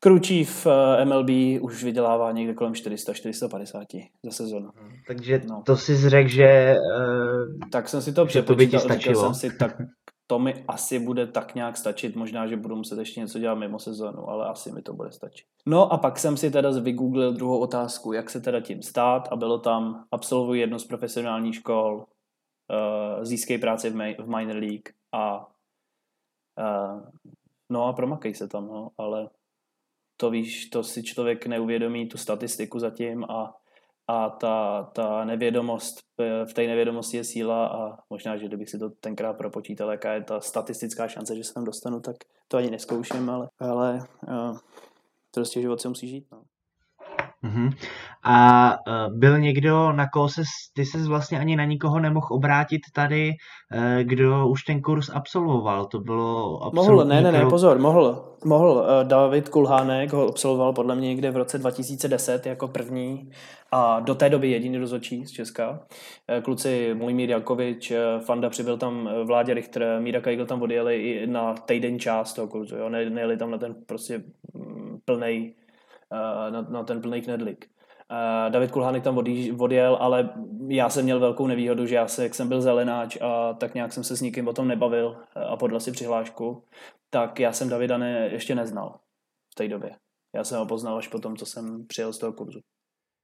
Kručí v MLB už vydělává někde kolem 400-450 za sezonu. Takže no. to si řekl, že... tak jsem si to přepočítal, říkal jsem si, tak to mi asi bude tak nějak stačit, možná, že budu muset ještě něco dělat mimo sezónu, ale asi mi to bude stačit. No a pak jsem si teda vygooglil druhou otázku, jak se teda tím stát a bylo tam absolvuj jednu z profesionálních škol, uh, získej práci v, minor league a uh, no a promakej se tam, no, ale to víš, to si člověk neuvědomí tu statistiku zatím a a ta, ta nevědomost, v té nevědomosti je síla a možná, že kdybych si to tenkrát propočítal, jaká je ta statistická šance, že se tam dostanu, tak to ani neskouším, ale, ale uh, prostě život se musí žít. No. Uh-huh. A uh, byl někdo, na koho se, ty se vlastně ani na nikoho nemohl obrátit tady, uh, kdo už ten kurz absolvoval, to bylo Mohl, ne, ne, ne, pozor, mohl, mohl. Uh, David Kulhánek ho absolvoval podle mě někde v roce 2010 jako první a do té doby jediný rozhodčí z Česka. Kluci Mojmír Jankovič, Fanda přibyl tam Vládě Richter, Míra Kajgl tam odjeli i na týden část toho kurzu, jo, ne, nejeli tam na ten prostě mm, plnej Eh, na, na ten plný knedlik. Uh, David Kulhánek tam odjel, ale já jsem měl velkou nevýhodu, že já se, jak jsem byl zelenáč a tak nějak jsem se s nikým o tom nebavil eh, a podle si přihlášku, tak já jsem Davida ne, ještě neznal v té době. Já jsem ho poznal až potom, co jsem přijel z toho kurzu.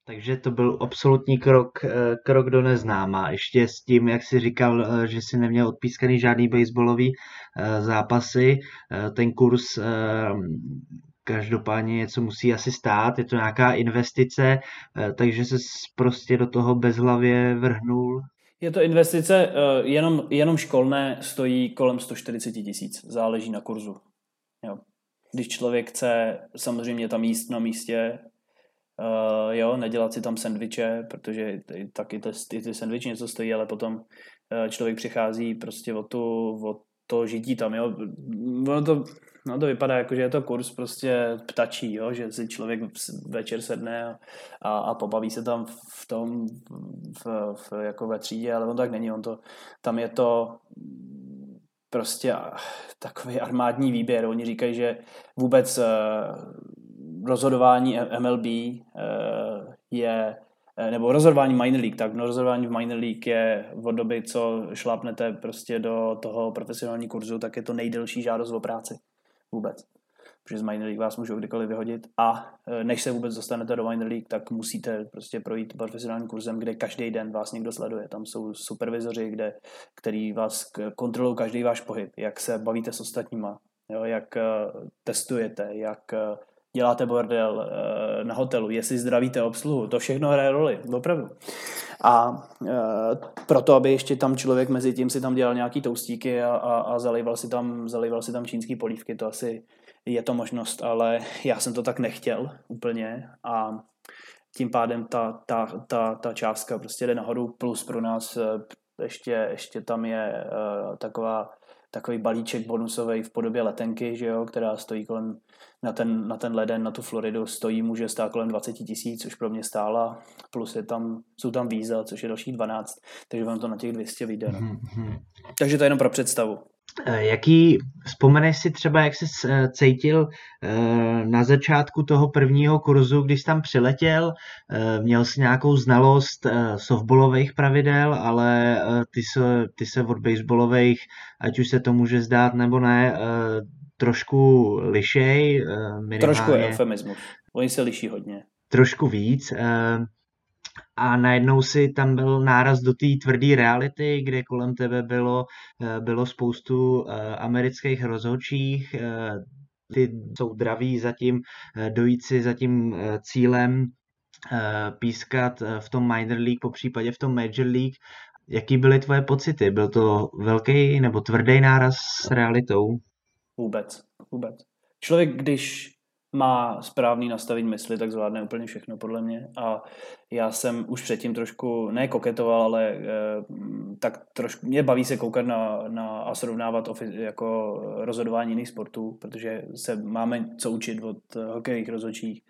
Takže to byl absolutní krok, krok do neznáma. Ještě s tím, jak jsi říkal, že si neměl odpískaný žádný baseballový zápasy, ten kurz každopádně něco musí asi stát, je to nějaká investice, eh, takže se prostě do toho bezhlavě vrhnul. Je to investice, eh, jenom, jenom školné stojí kolem 140 tisíc, záleží na kurzu. Jo. Když člověk chce samozřejmě tam jíst na místě, uh, jo, nedělat si tam sendviče, protože taky ty, ty sendviče něco stojí, ale potom člověk přichází prostě o, tu, o to žití tam, jo. Ono to No to vypadá jako, že je to kurz prostě ptačí, jo? že si člověk večer sedne a, a, a pobaví se tam v tom, v, v, jako ve třídě, ale on tak není, on to, tam je to prostě takový armádní výběr. Oni říkají, že vůbec uh, rozhodování MLB eh, je eh, nebo rozhodování minor league, tak no rozhodování v minor league je od doby, co šlápnete prostě do toho profesionální kurzu, tak je to nejdelší žádost o práci vůbec. Protože z minor league vás můžou kdykoliv vyhodit a e, než se vůbec dostanete do minor league, tak musíte prostě projít profesionálním kurzem, kde každý den vás někdo sleduje. Tam jsou supervizoři, kde, který vás kontrolují každý váš pohyb, jak se bavíte s ostatníma, jo, jak e, testujete, jak e, děláte bordel na hotelu, jestli zdravíte obsluhu, to všechno hraje roli, opravdu. A e, proto, aby ještě tam člověk mezi tím si tam dělal nějaký toustíky a, a, a zalejval, si tam, zalejval si tam čínský polívky, to asi je to možnost, ale já jsem to tak nechtěl úplně a tím pádem ta, ta, ta, ta částka prostě jde nahoru, plus pro nás e, ještě, ještě tam je taková, takový balíček bonusový v podobě letenky, že jo, která stojí kolem na ten, na ten leden, na tu Floridu stojí, může stát kolem 20 tisíc, což pro mě stála, plus je tam, jsou tam víza, což je dalších 12, takže vám to na těch 200 vyjde. No. Mm-hmm. Takže to je jenom pro představu. Eh, jaký, vzpomeneš si třeba, jak jsi eh, cítil eh, na začátku toho prvního kurzu, když jsi tam přiletěl, měl jsi nějakou znalost softballových pravidel, ale ty se, ty se od baseballových, ať už se to může zdát nebo ne, trošku lišej. Minimálně, trošku je eufemismus. Oni se liší hodně. Trošku víc. A najednou si tam byl náraz do té tvrdé reality, kde kolem tebe bylo, bylo spoustu amerických rozhodčích, ty jsou draví za tím, dojít si za tím cílem pískat v tom minor league, po případě v tom major league. Jaký byly tvoje pocity? Byl to velký nebo tvrdý náraz s realitou? Vůbec, vůbec. Člověk, když má správný nastavení mysli, tak zvládne úplně všechno, podle mě. A já jsem už předtím trošku, ne koketoval, ale e, tak trošku, mě baví se koukat na, na a srovnávat jako rozhodování jiných sportů, protože se máme co učit od hokejových rozhodčích,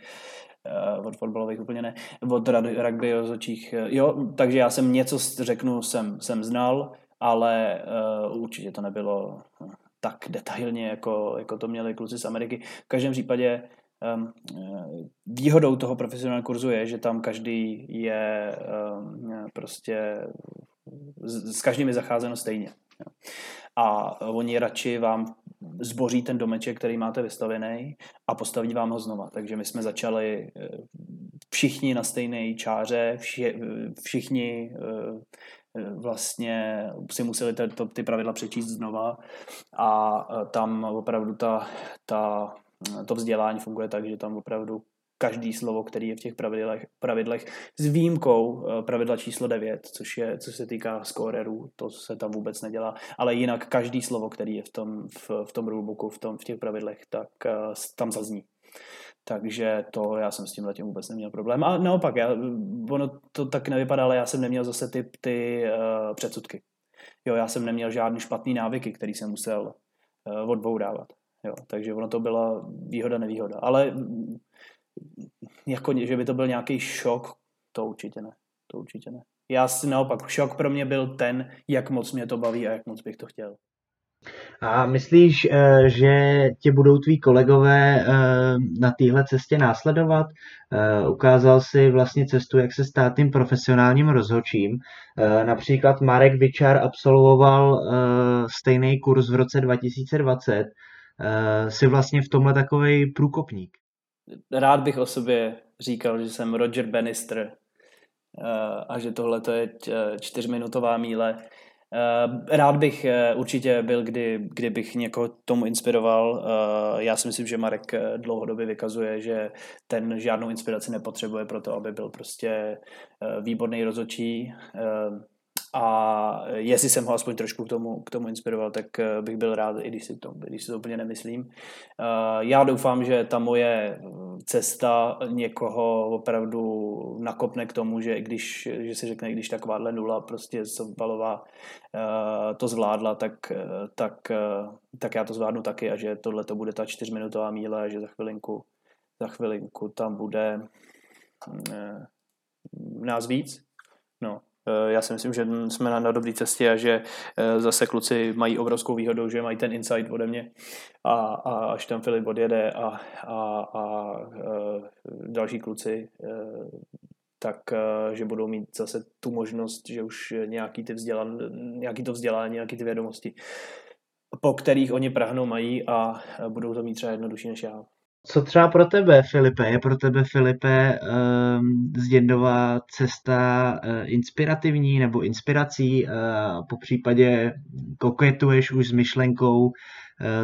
e, od fotbalových úplně ne, od rugby rozhodčích. Jo, takže já jsem něco řeknu, jsem, jsem znal, ale uh, určitě to nebylo tak detailně, jako, jako to měli kluci z Ameriky. V každém případě um, výhodou toho profesionálního kurzu je, že tam každý je um, prostě s, s každým je zacházeno stejně. A oni radši vám zboří ten domeček, který máte vystavený a postaví vám ho znova. Takže my jsme začali eh, všichni na stejné čáře, vši, všichni eh, vlastně si museli ty, ty pravidla přečíst znova a tam opravdu ta, ta, to vzdělání funguje tak, že tam opravdu každý slovo, který je v těch pravidlech, pravidlech s výjimkou eh, pravidla číslo 9, což, je, co se týká scorerů, to se tam vůbec nedělá, ale jinak každý slovo, který je v tom, v, v tom rulebooku, v, tom, v těch pravidlech, tak uh, tam zazní. Takže to já jsem s tím letím vůbec neměl problém. A naopak, já, ono to tak nevypadá, ale já jsem neměl zase ty, ty uh, předsudky. Jo, já jsem neměl žádný špatný návyky, který jsem musel uh, odbourávat. Jo, takže ono to byla výhoda, nevýhoda. Ale jako, že by to byl nějaký šok, to určitě ne. To určitě ne. Já si naopak, šok pro mě byl ten, jak moc mě to baví a jak moc bych to chtěl. A myslíš, eh, že tě budou tví kolegové eh, na téhle cestě následovat? Eh, ukázal si vlastně cestu, jak se stát tím profesionálním rozhočím. Například Marek Vyčar absolvoval stejný kurz v roce 2020. Jsi vlastně v tomhle takový průkopník. Rád bych o sobě říkal, že jsem Roger Bannister a že tohle je čtyřminutová míle rád bych eh, určitě byl, kdy, kdybych někoho tomu inspiroval. Eh, já si myslím, že Marek dlouhodobě vykazuje, že ten žádnou inspiraci nepotřebuje pro to, aby byl prostě výborný rozočí a jestli jsem ho aspoň trošku k tomu, k tomu inspiroval, tak eh, bych byl rád, i když si to, když si to úplně nemyslím. Eh, já doufám, že ta moje cesta někoho opravdu nakopne k tomu, že když, že si řekne, když takováhle nula prostě softballová eh, to zvládla, tak, tak, tak já to zvládnu taky a že tohle to bude ta čtyřminutová míle a že za chvilinku, za chvilinku tam bude nás víc. No, Eh, já si myslím, že jsme na, na dobré cestě a že eh, zase kluci mají obrovskou výhodu, že mají ten insight ode mě a, a až tam Filip odjede a, a, a eh, další kluci tak že budou mít zase tu možnost, že už nějaký, ty vzdělan, nějaký to vzdělání, nějaký ty vědomosti, po kterých oni prahnou mají a budou to mít třeba jednodušší než já. Co třeba pro tebe, Filipe? Je pro tebe, Filipe, um, zděndová cesta uh, inspirativní nebo inspirací? Uh, po případě koketuješ už s myšlenkou uh,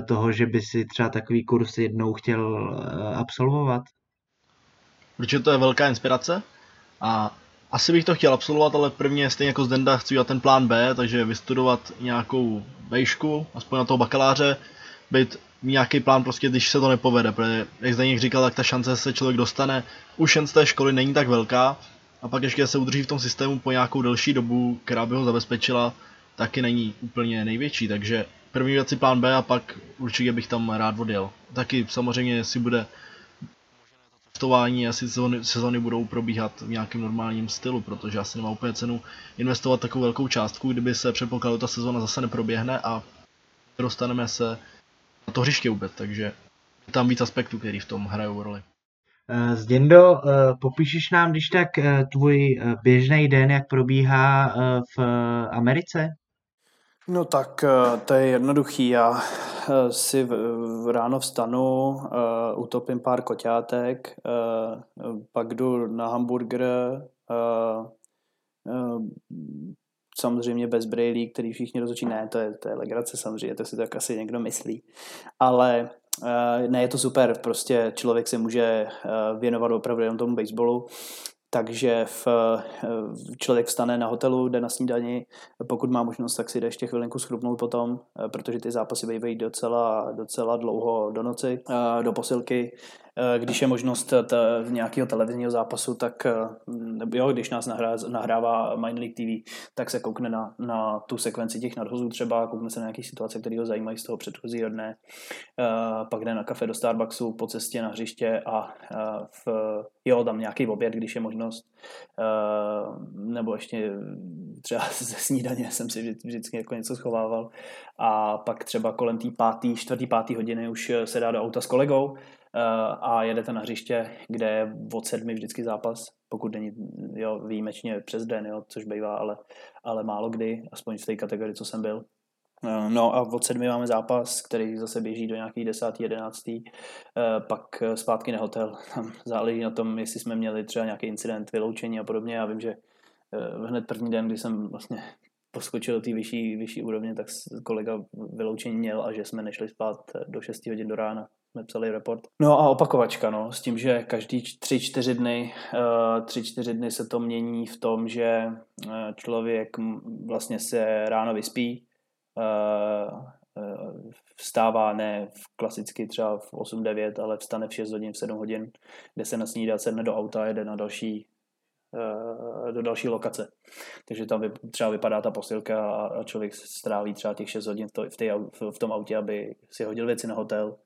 toho, že by si třeba takový kurz jednou chtěl absolvovat? Určitě to je velká inspirace a asi bych to chtěl absolvovat, ale prvně stejně jako Zdenda chci udělat ten plán B, takže vystudovat nějakou vejšku, aspoň na toho bakaláře, být nějaký plán prostě, když se to nepovede, protože jak Zdeněk říkal, tak ta šance se člověk dostane už jen z té školy není tak velká a pak ještě se udrží v tom systému po nějakou delší dobu, která by ho zabezpečila, taky není úplně největší, takže první věc si plán B a pak určitě bych tam rád odjel. Taky samozřejmě si bude investování asi sezony, sezony budou probíhat v nějakém normálním stylu, protože asi nemá úplně cenu investovat takovou velkou částku, kdyby se předpokládalo, ta sezona zase neproběhne a dostaneme se na to hřiště vůbec, takže tam víc aspektů, který v tom hrajou roli. Eh, Zděndo, eh, popíšeš nám když tak eh, tvůj běžný den, jak probíhá v Americe? No tak to je jednoduchý. Já si v, ráno vstanu, utopím pár koťátek, pak jdu na hamburger, samozřejmě bez brailí, který všichni rozhodčí, ne, to je, to je legrace samozřejmě, to si tak asi někdo myslí, ale uh, ne, je to super, prostě člověk se může uh, věnovat opravdu jenom tomu baseballu, takže v, člověk vstane na hotelu, jde na snídani, pokud má možnost, tak si jde ještě chvilinku schrupnout potom, protože ty zápasy bývají docela, docela dlouho do noci, do posilky, Eh, když je možnost t- nějakého televizního zápasu, tak eh, jo, když nás nahrá, nahrává Mind League TV, tak se koukne na, na tu sekvenci těch nadhozů třeba, koukne se na nějaké situace, které ho zajímají z toho předchozího dne, pak jde na kafe do Starbucksu po cestě na hřiště a v, jo, tam nějaký oběd, když je možnost, nebo ještě třeba ze snídaně jsem si vždy, vždycky jako něco schovával. A pak třeba kolem té pátý, čtvrtý, pátý hodiny už se dá do auta s kolegou, Eh, a jedete na hřiště, kde je od sedmi vždycky zápas, pokud není jo, výjimečně přes den, jo, což bývá, ale, ale málo kdy, aspoň v té kategorii, co jsem byl. Eh, no a od sedmi máme zápas, který zase běží do nějaký desátý, jedenáctý, eh, pak zpátky na hotel. Tam záleží na tom, jestli jsme měli třeba nějaký incident, vyloučení a podobně. Já vím, že hned první den, kdy jsem vlastně poskočil do té vyšší, vyšší úrovně, tak kolega vyloučení měl a že jsme nešli spát do 6 hodin do rána jsme psali report. No a opakovačka, no, s tím, že každý tři, čtyři dny, uh, tři, čtyři dny se to mění v tom, že uh, člověk vlastně se ráno vyspí, uh, vstává ne v klasicky třeba v 8-9, ale vstane v 6 hodin, v 7 hodin, kde se nasnídá, sedne do auta jede na další do další lokace. Takže tam třeba vypadá ta posilka a člověk stráví třeba těch 6 hodin v, v tom autě, aby si hodil věci na hotel,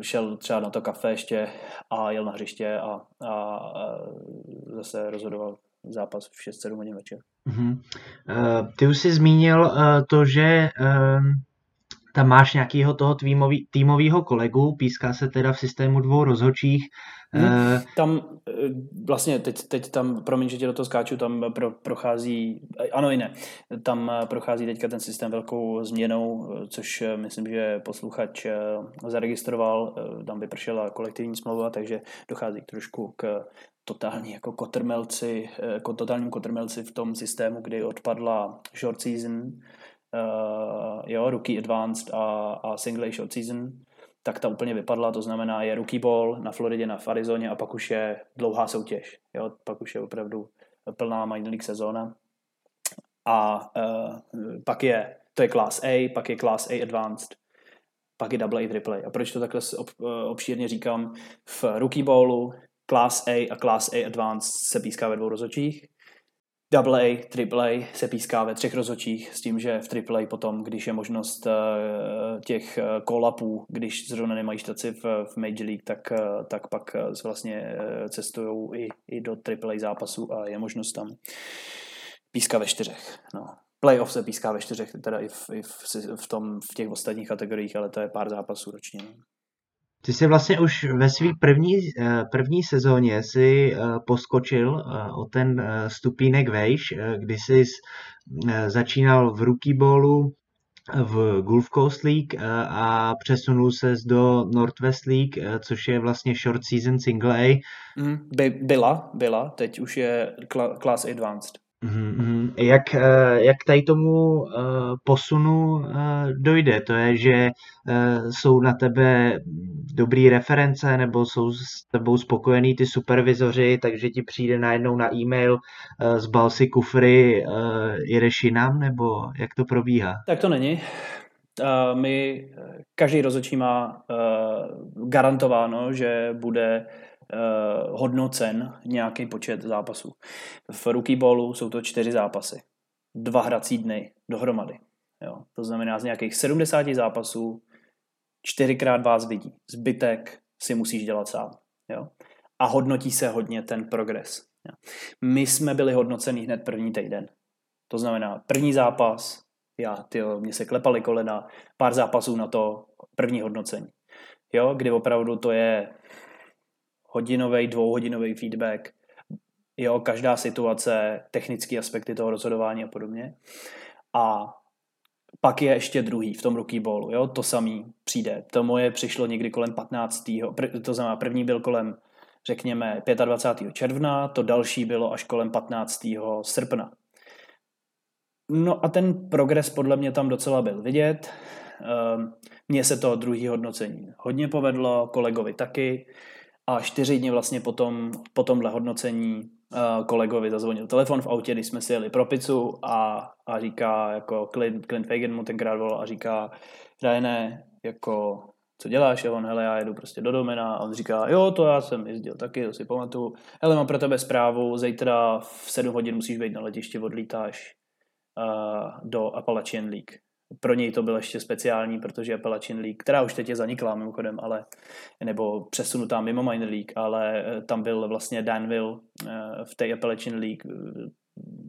šel třeba na to kafe ještě a jel na hřiště a, a, a zase rozhodoval zápas v 6-7 hodin večer. Uh-huh. Uh, ty už jsi zmínil uh, to, že uh, tam máš nějakého toho týmový, týmového kolegu, píská se teda v systému dvou rozhočích. Hmm. Tam vlastně, teď, teď tam, promiň, že tě do toho skáču, tam pro, prochází, ano i ne, tam prochází teďka ten systém velkou změnou, což myslím, že posluchač zaregistroval, tam vypršela kolektivní smlouva, takže dochází trošku k totální jako kotrmelci, jako totálním kotrmelci v tom systému, kdy odpadla short season, uh, jo, rookie advanced a, a single short season, tak ta úplně vypadla, to znamená je rookie ball na Floridě, na Arizoně a pak už je dlouhá soutěž, jo, pak už je opravdu plná minor league sezóna. A uh, pak je, to je Class A, pak je Class A Advanced, pak je Double A, Triple A. A proč to takhle ob, obšírně říkám? V rookie ballu Class A a Class A Advanced se píská ve dvou rozočích. Double A, Triple A se píská ve třech rozočích s tím, že v Triple A potom, když je možnost uh, těch kolapů, když zrovna nemají štaci v, v Major League, tak, uh, tak pak vlastně cestují i, i do Triple A zápasu a je možnost tam píská ve čtyřech. No. Playoff se píská ve čtyřech, teda i v, i v, v, tom, v těch ostatních kategoriích, ale to je pár zápasů ročně. No. Ty jsi vlastně už ve své první, eh, první sezóně si eh, poskočil eh, o ten stupínek vejš, kdy jsi začínal v rookie ballu v Gulf Coast League a přesunul se do Northwest League, což je vlastně short season single A. Mm, by, byla, byla, teď už je class advanced. Mm-hmm. Jak, eh, jak tady tomu uh, posunu uh, dojde? To je, že jsou na tebe dobrý reference nebo jsou s tebou spokojení ty supervizoři, takže ti přijde najednou na e-mail zbal si kufry, jedeš jinam, nebo jak to probíhá? Tak to není. My, každý rozhodčí má garantováno, že bude hodnocen nějaký počet zápasů. V rookie ballu jsou to čtyři zápasy. Dva hrací dny dohromady. Jo. To znamená, z nějakých 70 zápasů čtyřikrát vás vidí. Zbytek si musíš dělat sám. Jo. A hodnotí se hodně ten progres. Jo. My jsme byli hodnoceni hned první týden. To znamená, první zápas, já, tyjo, mě se klepaly kolena, pár zápasů na to, první hodnocení. Jo, kdy opravdu to je hodinový, dvouhodinový feedback, jo, každá situace, technické aspekty toho rozhodování a podobně. A pak je ještě druhý v tom rookie ballu, jo, to samý přijde. To moje přišlo někdy kolem 15. to znamená první byl kolem řekněme 25. června, to další bylo až kolem 15. srpna. No a ten progres podle mě tam docela byl vidět. Ehm, mně se to druhý hodnocení hodně povedlo, kolegovi taky a čtyři dny vlastně potom, po tomhle hodnocení uh, kolegovi zazvonil telefon v autě, když jsme si jeli pro pizzu a, a říká, jako Clint, Clint Fagan mu tenkrát volal a říká, Ryane, jako co děláš? A on, hele, já jedu prostě do domena a on říká, jo, to já jsem jezdil taky, to si pamatuju. Hele, mám pro tebe zprávu, zítra v 7 hodin musíš být na letišti, odlítáš uh, do Appalachian League pro něj to bylo ještě speciální, protože Appalachian League, která už teď je zaniklá mimochodem, ale, nebo přesunutá mimo minor league, ale eh, tam byl vlastně Danville eh, v té Appalachian League eh,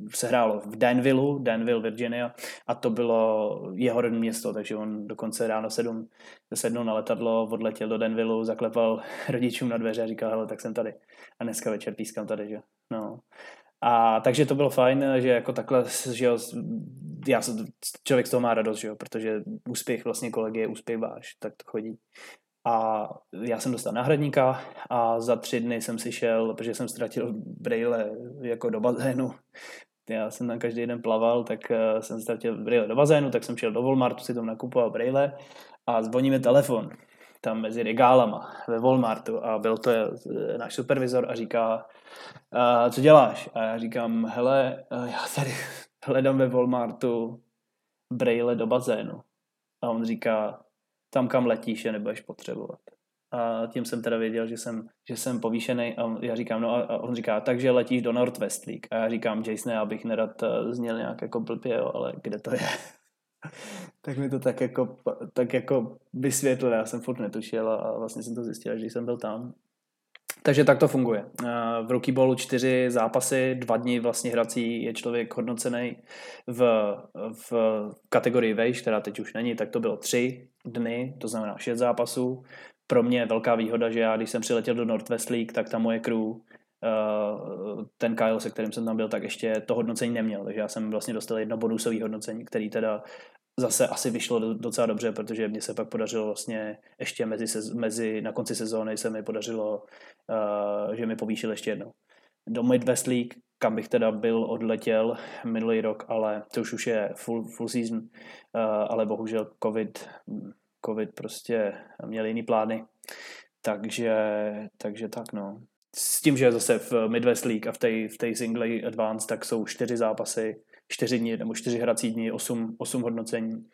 se hrálo v Danville, Danville, Virginia a to bylo jeho rodné město, takže on dokonce ráno sedm, sednul na letadlo, odletěl do Danville, zaklepal rodičům na dveře a říkal, hele, tak jsem tady. A dneska večer pískám tady, že? No. A takže to bylo fajn, že jako takhle, že jo, já člověk z toho má radost, že jo, protože úspěch vlastně kolegy je úspěch váš, tak to chodí. A já jsem dostal náhradníka a za tři dny jsem si šel, protože jsem ztratil brejle jako do bazénu. Já jsem tam každý den plaval, tak eh, jsem ztratil brejle do bazénu, tak jsem šel do Walmartu si tam nakupoval brejle a zvoní mi telefon tam mezi regálama ve Walmartu a byl to eh, náš supervizor a říká, co děláš? A já říkám, hele, eh, já tady hledám ve Walmartu brejle do bazénu. A on říká, tam kam letíš je nebudeš potřebovat. A tím jsem teda věděl, že jsem, že jsem povýšený a já říkám, no a on říká, takže letíš do Northwest League. A já říkám, Jason, já bych nerad eh, zněl nějak jako blbě, jo, ale kde to je? Tak mi to tak jako, tak jako vysvětlil, já jsem furt netušil a vlastně jsem to zjistil, že jsem byl tam. Takže tak to funguje. V Rookie Ballu čtyři zápasy, dva dny vlastně hrací je člověk hodnocený v, v kategorii vejš, která teď už není, tak to bylo tři dny, to znamená šest zápasů. Pro mě je velká výhoda, že já, když jsem přiletěl do Northwest League, tak ta moje crew ten Kyle, se kterým jsem tam byl, tak ještě to hodnocení neměl, takže já jsem vlastně dostal jedno bonusové hodnocení, který teda zase asi vyšlo docela dobře, protože mě se pak podařilo vlastně ještě mezi, mezi na konci sezóny se mi podařilo, uh, že mi povýšil ještě jednou. Do Midwest League, kam bych teda byl odletěl minulý rok, ale to už, je full, full season, uh, ale bohužel COVID, COVID prostě měl jiný plány, takže, takže tak no. S tím, že zase v Midwest League a v té v tej single advance, tak jsou čtyři zápasy, čtyři dny nebo čtyři hrací dny, osm, osm hodnocení.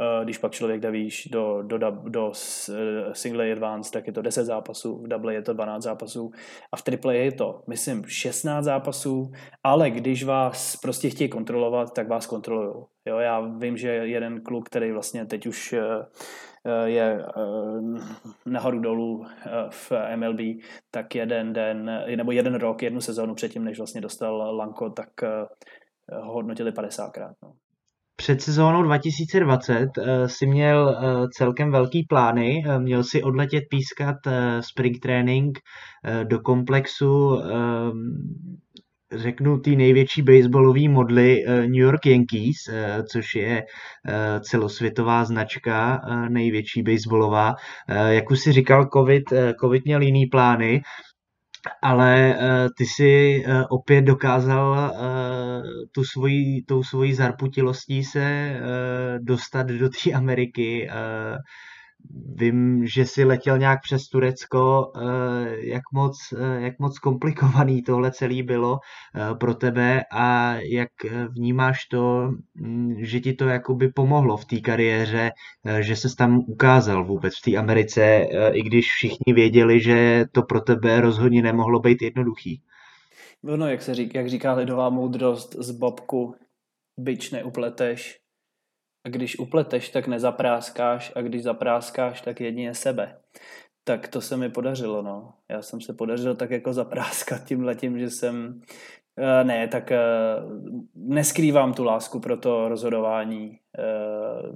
Eh, když pak člověk jde výš do, do, do eh, single advance, tak je to 10 zápasů, v double je to 12 zápasů a v triple je to, myslím, 16 zápasů, ale když vás prostě chtějí kontrolovat, tak vás kontrolují. Jo, já vím, že jeden kluk, který vlastně teď už eh, je nahoru dolů v MLB, tak jeden den, nebo jeden rok, jednu sezónu předtím, než vlastně dostal Lanko, tak ho hodnotili 50krát. No. Před sezónou 2020 uh, eh, si měl celkem velký plány, měl si odletět pískat spring training do komplexu řeknu ty největší baseballové modly New York Yankees, což je celosvětová značka největší baseballová. Jak už si říkal, COVID, COVID měl jiný plány, ale ty si opět dokázal tu svoji, tou svojí zarputilostí se dostat do té Ameriky. Vím, že si letěl nějak přes Turecko, eh, jak moc, eh, jak moc komplikovaný tohle celé bylo eh, pro tebe a jak vnímáš to, mm, že ti to jakoby pomohlo v té kariéře, že ses tam ukázal vůbec v té Americe, i když všichni věděli, že to pro tebe rozhodně nemohlo být jednoduchý. No, jak se říká, jak říká lidová moudrost z Bobku, byč neupleteš, a když upleteš, tak nezapráskáš a když zapráskáš, tak jedině sebe. Tak to se mi podařilo, no. Já jsem se podařil tak jako zapráskat tím letím, že jsem eh, ne, tak eh, neskrývám tu lásku pro to rozhodování. Eh,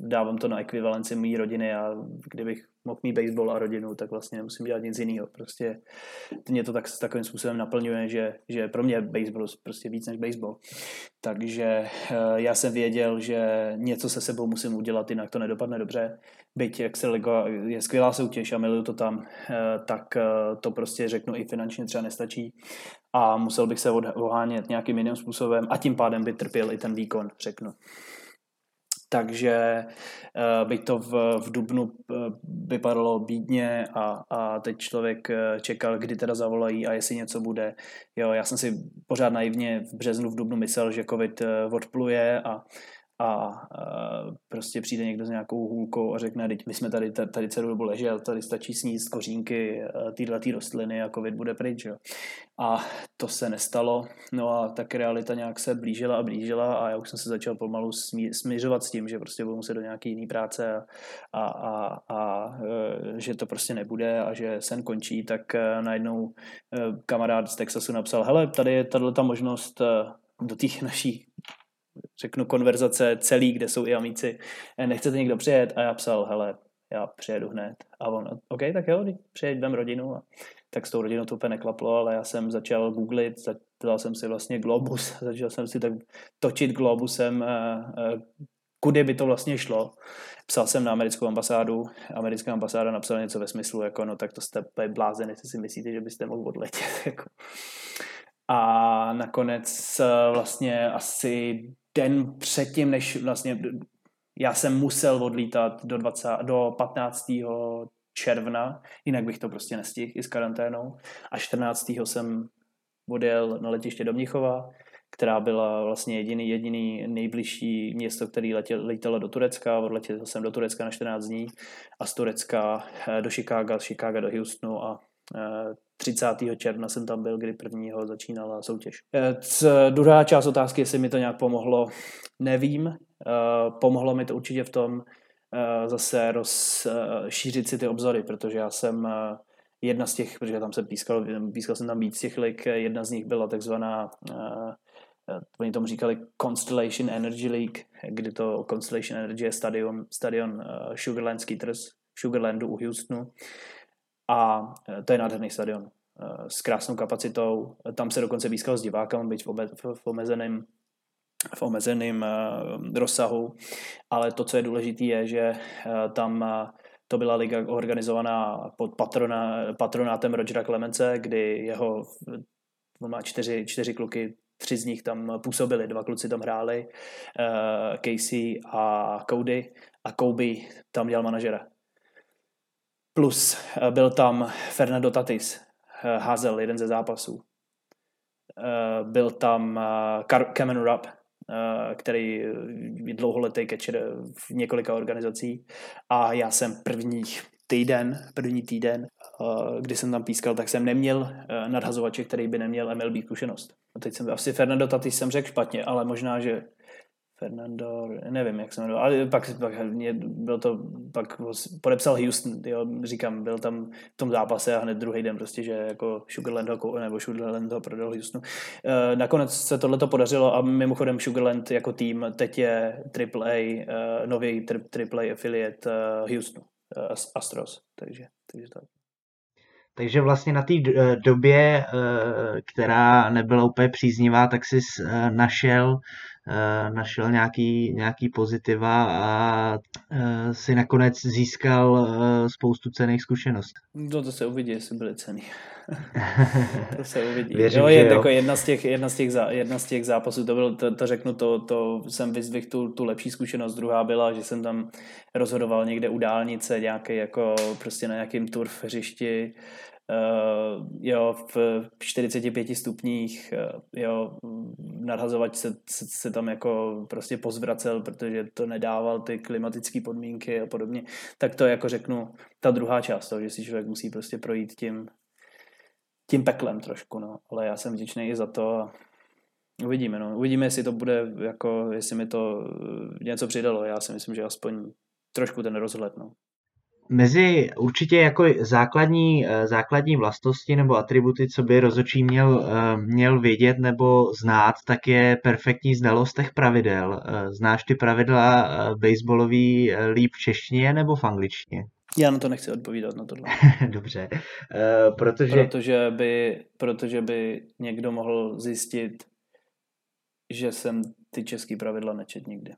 dávám to na ekvivalenci mý rodiny a kdybych mohl mít baseball a rodinu, tak vlastně nemusím dělat nic jiného. Prostě mě to tak, takovým způsobem naplňuje, že, že pro mě baseball prostě víc než baseball. Takže eh, já jsem věděl, že něco se sebou musím udělat, jinak to nedopadne dobře. Byť Extraliga je skvělá soutěž a miluju to tam, eh, tak eh, to prostě řeknu i finančně třeba nestačí a musel bych se ohánět nějakým jiným způsobem a tím pádem by trpěl i ten výkon, řeknu. Takže uh, byť to v, v Dubnu uh, vypadalo bídně a, a teď člověk uh, čekal, kdy teda zavolají a jestli něco bude. Jo, já jsem si pořád naivně v březnu, v Dubnu myslel, že covid odpluje a a prostě přijde někdo s nějakou hůlkou a řekne, teď my jsme tady, tady celou dobu ležel, tady stačí sníst kořínky tyhle tý rostliny a covid bude pryč. Jo. A to se nestalo, no a tak realita nějak se blížila a blížila a já už jsem se začal pomalu smí, směřovat s tím, že prostě budu muset do nějaké jiné práce a, a, a, a e, že to prostě nebude a že sen končí, tak e, najednou kamarád z Texasu napsal, hele, tady je tato ta možnost do těch naší řeknu, konverzace celý, kde jsou i amíci, eh, nechcete někdo přijet? A já psal, hele, já přijedu hned. A on, OK, tak jo, přijeď, rodinu. A tak s tou rodinou to úplně neklaplo, ale já jsem začal googlit, dal jsem si vlastně globus, začal jsem si tak točit globusem, eh, eh, kudy by to vlastně šlo. Psal jsem na americkou ambasádu, americká ambasáda napsala něco ve smyslu, jako no tak to jste blázen, jestli si myslíte, že byste mohl odletět. Jako. A nakonec vlastně asi den předtím, než vlastně já jsem musel odlítat do, 20, do 15. června, jinak bych to prostě nestihl i s karanténou. A 14. jsem odjel na letiště do Mnichova, která byla vlastně jediný, jediný nejbližší město, který letěl, letělo do Turecka, odletěl jsem do Turecka na 14 dní a z Turecka do Chicaga, z Chicaga do Houstonu a 30. června jsem tam byl, kdy prvního začínala soutěž. C, druhá část otázky, jestli mi to nějak pomohlo, nevím. Pomohlo mi to určitě v tom, zase rozšířit si ty obzory, protože já jsem jedna z těch, protože tam jsem pískal, pískal jsem tam víc těch lig, jedna z nich byla takzvaná oni tomu říkali Constellation Energy League, kdy to Constellation Energy je stadion, stadion Sugarland Skeeters Sugarlandu u Houstonu a uh, to je nádherný stadion uh, s krásnou kapacitou. Tam se dokonce pískal s divákem, byť v, omezeném v omezeném uh, rozsahu, ale to, co je důležité, je, že tam to byla liga organizovaná pod patrona, patronátem Rogera Clemence, kdy jeho má čtyři, čtyři kluky, tři z nich tam působili, dva kluci tam hráli, Casey a Cody a Kobe tam dělal manažera. Plus uh, byl tam Fernando Tatis, uh, házel jeden ze zápasů. Uh, byl tam Cameron Rupp, Eh, který je dlouholetý catcher v několika organizací a já jsem prvních týden, první týden, eh, kdy jsem tam pískal, tak jsem neměl eh, nadhazovače, který by neměl MLB zkušenost. Teď jsem asi Fernando Tatis jsem řekl špatně, ale možná, že Fernando, nevím, jak se jmenoval, ale pak, pak mě byl to, pak podepsal Houston, jo, říkám, byl tam v tom zápase a hned druhý den prostě, že jako Sugarland ho, nebo Sugarland ho prodal Houstonu. E, nakonec se tohle to podařilo a mimochodem Sugarland jako tým teď je AAA, e, eh, nový AAA affiliate e, Houston, e, Astros, takže, takže tak. Takže vlastně na té době, která nebyla úplně příznivá, tak jsi našel našel nějaký, nějaký pozitiva a eh, si nakonec získal eh, spoustu cených zkušeností. No to se uvidí, jestli byly ceny. to se uvidí. Věřím, jo, je, jo. Jako jedna, z těch, jedna, z těch zá, jedna z těch zápasů, to, byl, to, to řeknu, to, to jsem vyzvihl tu, tu lepší zkušenost. Druhá byla, že jsem tam rozhodoval někde u dálnice, nějaký jako prostě na nějakém turf hřišti jo, v 45 stupních, uh, jo, nadhazovač se, se, se tam jako prostě pozvracel, protože to nedával ty klimatické podmínky a podobně, tak to jako řeknu ta druhá část toho, že si člověk musí prostě projít tím, tím peklem trošku, no, ale já jsem vděčný i za to a uvidíme, no, uvidíme, jestli to bude jako, jestli mi to něco přidalo, já si myslím, že aspoň trošku ten rozhled, no. Mezi určitě jako základní, eh, základní vlastnosti nebo atributy, co by rozočí měl, eh, měl vědět nebo znát, tak je perfektní znalost těch pravidel. Eh, znáš ty pravidla baseballový líp v češtině nebo v angličtině? Já na to nechci odpovídat na tohle. Dobře, protože... protože... by, protože by někdo mohl zjistit, že jsem ty český pravidla nečet nikdy.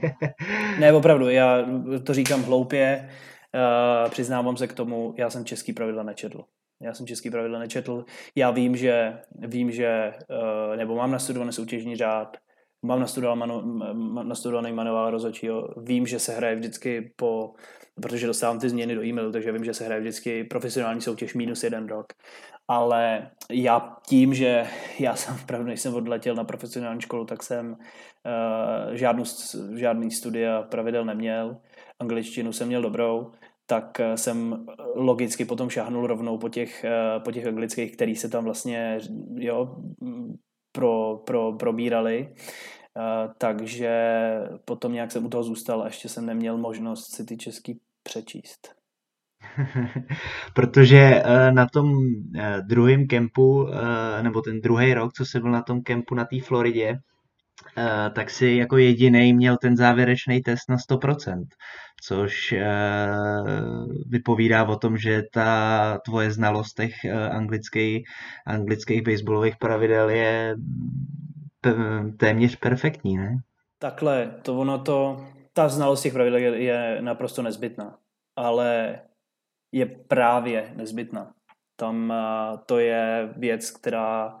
ne, opravdu, já to říkám hloupě, Uh, přiznávám se k tomu, já jsem český pravidla nečetl. Já jsem český pravidla nečetl. Já vím, že, vím, že uh, nebo mám nastudovaný soutěžní řád, mám nastudovaný manuál rozhodčího, vím, že se hraje vždycky po, protože dostávám ty změny do e-mailu, takže vím, že se hraje vždycky profesionální soutěž minus jeden rok. Ale já tím, že já jsem opravdu, než jsem odletěl na profesionální školu, tak jsem uh, žádnou, žádný studia pravidel neměl angličtinu jsem měl dobrou, tak eh, jsem logicky potom šáhnul rovnou po těch, eh, po těch anglických, který se tam vlastně jo, pro, pro, probírali. Takže potom nějak jsem u toho zůstal a ještě jsem neměl možnost si ty český přečíst. Protože na tom druhém kempu, nebo ten druhý rok, co jsem byl na tom kempu na té Floridě, tak si jako jediný měl ten závěrečný test na 100% což eh, vypovídá o tom, že ta tvoje znalost těch eh, anglických, anglických baseballových pravidel je téměř perfektní, ne? Takhle, to ono to, ta znalost těch pravidel je, je naprosto nezbytná, ale je právě nezbytná. Tam eh, to je věc, která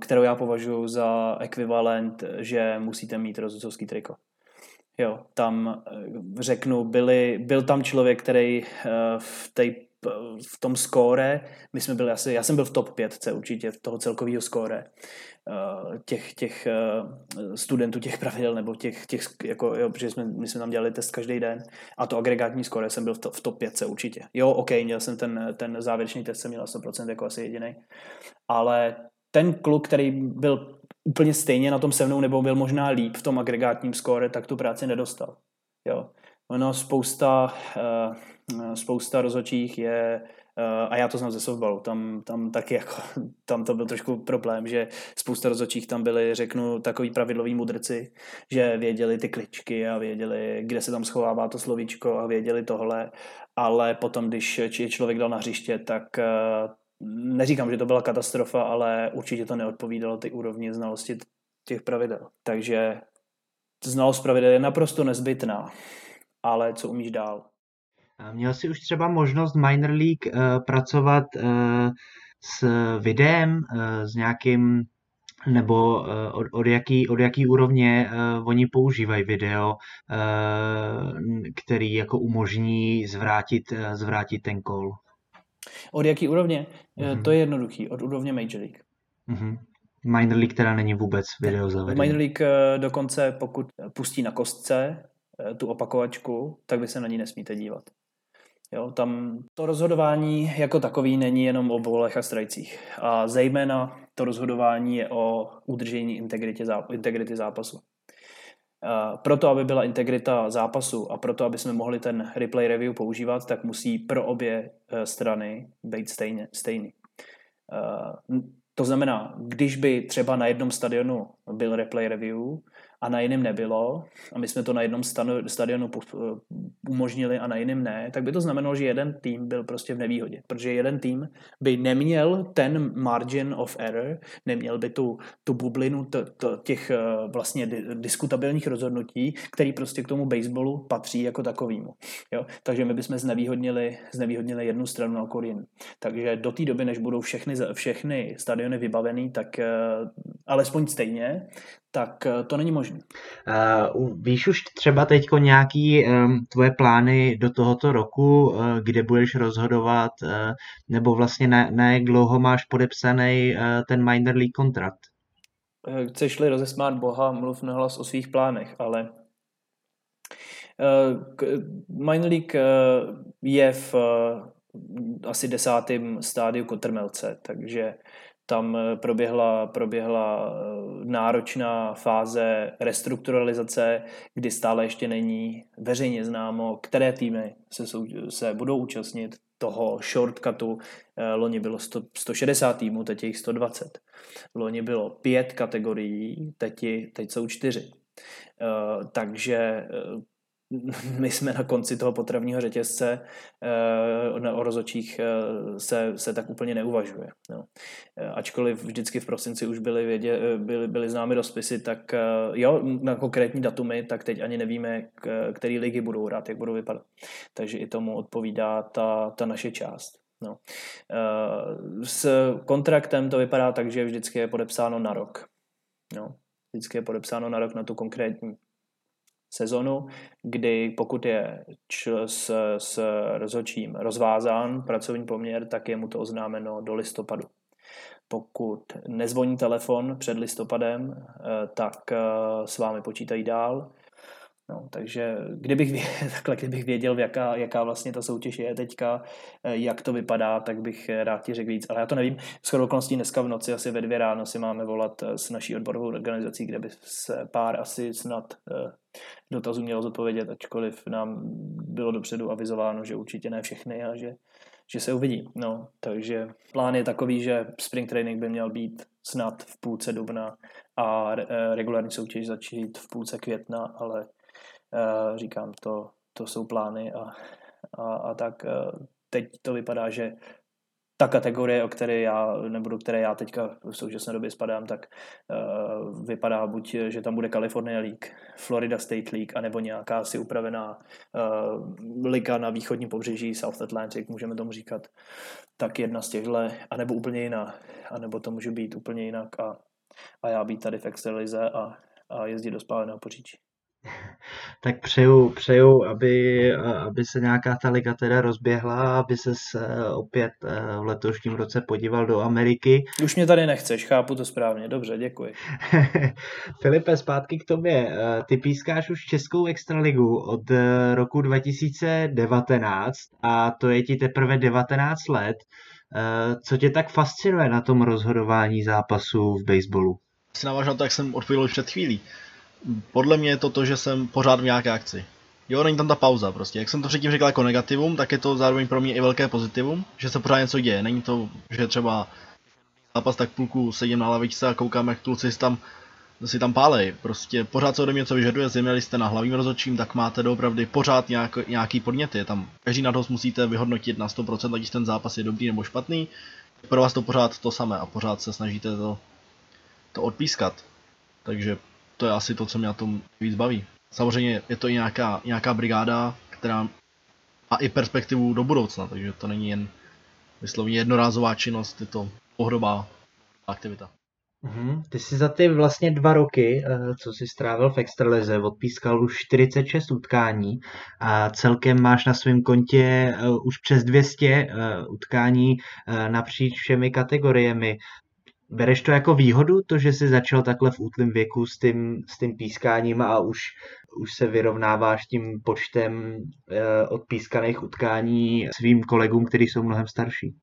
kterou já považuji za ekvivalent, že musíte mít rozhodcovský triko. Jo, tam eh, řeknu, byli, byl tam člověk, který eh, v té v tom skóre, my jsme byli asi, já jsem byl v top 5 určitě, toho celkového skóre těch, těch studentů těch pravidel, nebo těch, těch jako, jo, protože jsme, my jsme tam dělali test každý den a to agregátní skóre jsem byl v, to, v top 5 určitě. Jo, OK, měl jsem ten, ten závěrečný test, jsem měl 100% jako asi jediný, ale ten kluk, který byl úplně stejně na tom se mnou, nebo byl možná líp v tom agregátním skóre, tak tu práci nedostal. Jo. Ono spousta, uh, spousta rozhodčích je, uh, a já to znám ze softballu, tam, tam taky jako, tam to byl trošku problém, že spousta rozhodčích tam byli, řeknu, takový pravidlový mudrci, že věděli ty kličky a věděli, kde se tam schovává to slovíčko a věděli tohle, ale potom, když je člověk dal na hřiště, tak uh, neříkám, že to byla katastrofa, ale určitě to neodpovídalo ty úrovni znalosti těch pravidel. Takže znalost pravidel je naprosto nezbytná, ale co umíš dál? Měl jsi už třeba možnost Minor League uh, pracovat uh, s videem, uh, s nějakým nebo od, od, jaký, od jaký úrovně uh, oni používají video, uh, který jako umožní zvrátit, uh, zvrátit ten kol? Od jaký úrovně? Mm-hmm. To je jednoduchý, od úrovně Major League. Mm-hmm. Minor League teda není vůbec video zavedený. Minor League eh, dokonce, pokud pustí na kostce eh, tu opakovačku, tak vy se na ní nesmíte dívat. Jo, tam to rozhodování jako takový není jenom o bolech a strajcích. A zejména to rozhodování je o udržení integrity zápasu. Proto, aby byla integrita zápasu a proto, aby jsme mohli ten replay review používat, tak musí pro obě e, strany být stejně, stejný. To znamená, když by třeba na jednom stadionu byl replay review a na jiném nebylo, a my jsme to na jednom stadionu eh, umožnili a na jiném ne, tak by to znamenalo, že jeden tým byl prostě v nevýhodě, protože jeden tým by neměl ten margin of error, neměl by tu, tu bublinu t, t, těch eh, vlastně diskutabilních rozhodnutí, který prostě k tomu baseballu patří jako takovýmu. Jo? Takže my bychom znevýhodnili, znevýhodnili jednu stranu na jinou. Takže do té doby, než budou všechny, všechny stadiony vybavený, tak eh, alespoň stejně, tak to není možné. Uh, víš už třeba teď nějaký um, tvoje plány do tohoto roku, uh, kde budeš rozhodovat, uh, nebo vlastně na, na jak dlouho máš podepsaný uh, ten minor league kontrakt? Chceš-li rozesmát Boha, mluv na hlas o svých plánech, ale uh, minor league uh, je v uh, asi desátém stádiu kotrmelce, takže tam eh, proběhla, proběhla eh, náročná fáze restrukturalizace, kdy stále ještě není veřejně známo, které týmy se, sou, se budou účastnit toho shortcutu. Eh, loni bylo 100, 160 týmů, teď je jich 120. Loni bylo pět kategorií, teď, teď jsou čtyři. Takže my jsme na konci toho potravního řetězce eh, o rozočích eh, se, se tak úplně neuvažuje. No. Ačkoliv vždycky v prosinci už byly, vědě, byly, byly známy rozpisy, tak jo, na konkrétní datumy, tak teď ani nevíme, který ligy budou hrát, jak budou vypadat. Takže i tomu odpovídá ta, ta naše část. No. S kontraktem to vypadá tak, že vždycky je podepsáno na rok. No. Vždycky je podepsáno na rok na tu konkrétní sezonu, kdy pokud je s, s rozhodčím rozvázán pracovní poměr, tak je mu to oznámeno do listopadu. Pokud nezvoní telefon před listopadem, eh, tak eh, s vámi počítají dál No, takže kdybych, věděl, takhle, kdybych věděl, jaká, jaká vlastně ta soutěž je teďka, eh, jak to vypadá, tak bych rád ti řekl víc. Ale já to nevím. S okolností dneska v noci asi ve dvě ráno si máme volat s naší odborovou organizací, kde by se pár asi snad dotazů mělo zodpovědět, ačkoliv nám bylo dopředu avizováno, že určitě ne všechny a že, že se uvidí. No, takže plán je takový, že spring training by měl být snad v půlce dubna a regulární soutěž začít v půlce května, ale Eh, říkám, to, to jsou plány a, a, a tak eh, teď to vypadá, že ta kategorie, o které já, nebo do které já teďka v současné době spadám, tak uh, vypadá buď, že tam bude California League, Florida State League, anebo nějaká asi upravená uh, liga na východním pobřeží, South Atlantic, můžeme tomu říkat. Tak jedna z těchto, anebo úplně jiná, anebo to může být úplně jinak a, a já být tady v Extralize a, a jezdit do spáleného poříčí. Tak přeju, přeju aby, aby se nějaká ta liga teda rozběhla, aby se opět v letošním roce podíval do Ameriky. Už mě tady nechceš, chápu to správně, dobře, děkuji. Filipe, zpátky k tobě. Ty pískáš už Českou extraligu od roku 2019 a to je ti teprve 19 let. Co tě tak fascinuje na tom rozhodování zápasů v baseballu? Si navážu na to, jak jsem odpověděl už před chvílí podle mě je to to, že jsem pořád v nějaké akci. Jo, není tam ta pauza prostě. Jak jsem to předtím řekl jako negativum, tak je to zároveň pro mě i velké pozitivum, že se pořád něco děje. Není to, že třeba zápas tak půlku sedím na lavičce a koukám, jak kluci si tam, si tam pálej. Prostě pořád se ode mě něco vyžaduje, zejména jste na hlavním rozhodčím, tak máte doopravdy pořád nějak, nějaký podněty. Je tam každý nadhost musíte vyhodnotit na 100%, ať ten zápas je dobrý nebo špatný. Pro vás to pořád to samé a pořád se snažíte to, to odpískat. Takže to je asi to, co mě na tom víc baví. Samozřejmě je to i nějaká, nějaká brigáda, která má i perspektivu do budoucna, takže to není jen vyslovně jednorázová činnost, je to pohodobá aktivita. Uhum. Ty jsi za ty vlastně dva roky, eh, co jsi strávil v Extralize, odpískal už 46 utkání a celkem máš na svém kontě eh, už přes 200 eh, utkání napříč všemi kategoriemi. Bereš to jako výhodu, to, že jsi začal takhle v útlém věku s tím, s tím pískáním a už, už se vyrovnáváš tím počtem eh, odpískaných utkání svým kolegům, kteří jsou mnohem starší?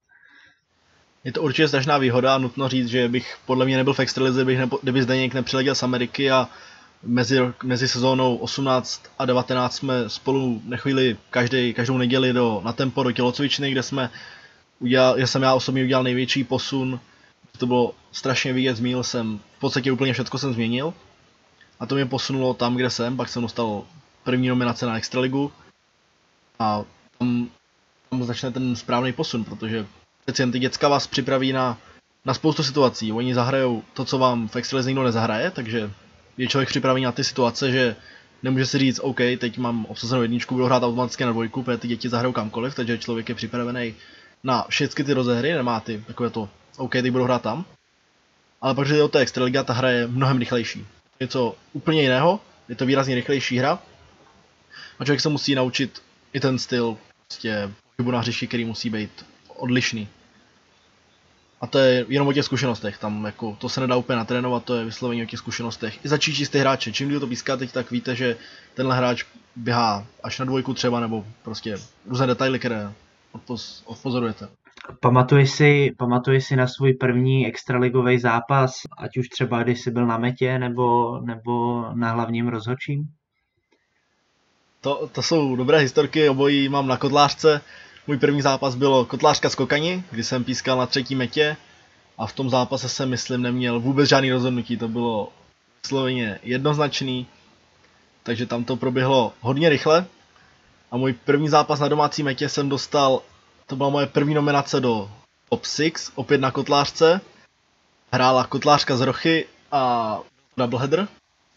Je to určitě strašná výhoda a nutno říct, že bych podle mě nebyl v extralize, bych nepo, kdyby Zdeněk nepřiletěl z Ameriky a mezi, mezi sezónou 18 a 19 jsme spolu nechvíli každý, každou neděli do, na tempo do tělocvičny, kde jsme udělal, já jsem já osobně udělal největší posun to bylo strašně vidět, zmínil jsem, v podstatě úplně všechno jsem změnil. A to mě posunulo tam, kde jsem, pak jsem dostal první nominace na Extraligu. A tam, tam začne ten správný posun, protože přeci jen ty děcka vás připraví na, na spoustu situací. Oni zahrajou to, co vám v Extralize nikdo nezahraje, takže je člověk připravený na ty situace, že nemůže si říct, OK, teď mám obsazenou jedničku, budu hrát automaticky na dvojku, protože ty děti zahrajou kamkoliv, takže člověk je připravený na všechny ty rozehry, nemá ty takové to OK, teď budu hrát tam. Ale pak, když jde o té Extraliga, ta hra je mnohem rychlejší. Něco úplně jiného, je to výrazně rychlejší hra. A člověk se musí naučit i ten styl prostě pohybu na hřišti, který musí být odlišný. A to je jenom o těch zkušenostech, tam jako, to se nedá úplně natrénovat, to je vyslovení o těch zkušenostech. I začít čistý hráče, čím to píská teď, tak víte, že tenhle hráč běhá až na dvojku třeba, nebo prostě různé detaily, které odpoz, odpozorujete. Pamatuješ si, pamatuješ si na svůj první extraligový zápas, ať už třeba když jsi byl na metě nebo, nebo na hlavním rozhodčím? To, to jsou dobré historky, obojí mám na kotlářce. Můj první zápas bylo kotlářka z Kokani, kdy jsem pískal na třetí metě a v tom zápase jsem, myslím, neměl vůbec žádný rozhodnutí. To bylo sloveně jednoznačný, takže tam to proběhlo hodně rychle. A můj první zápas na domácí metě jsem dostal to byla moje první nominace do Top 6, opět na kotlářce. Hrála kotlářka z Rochy a Doubleheader.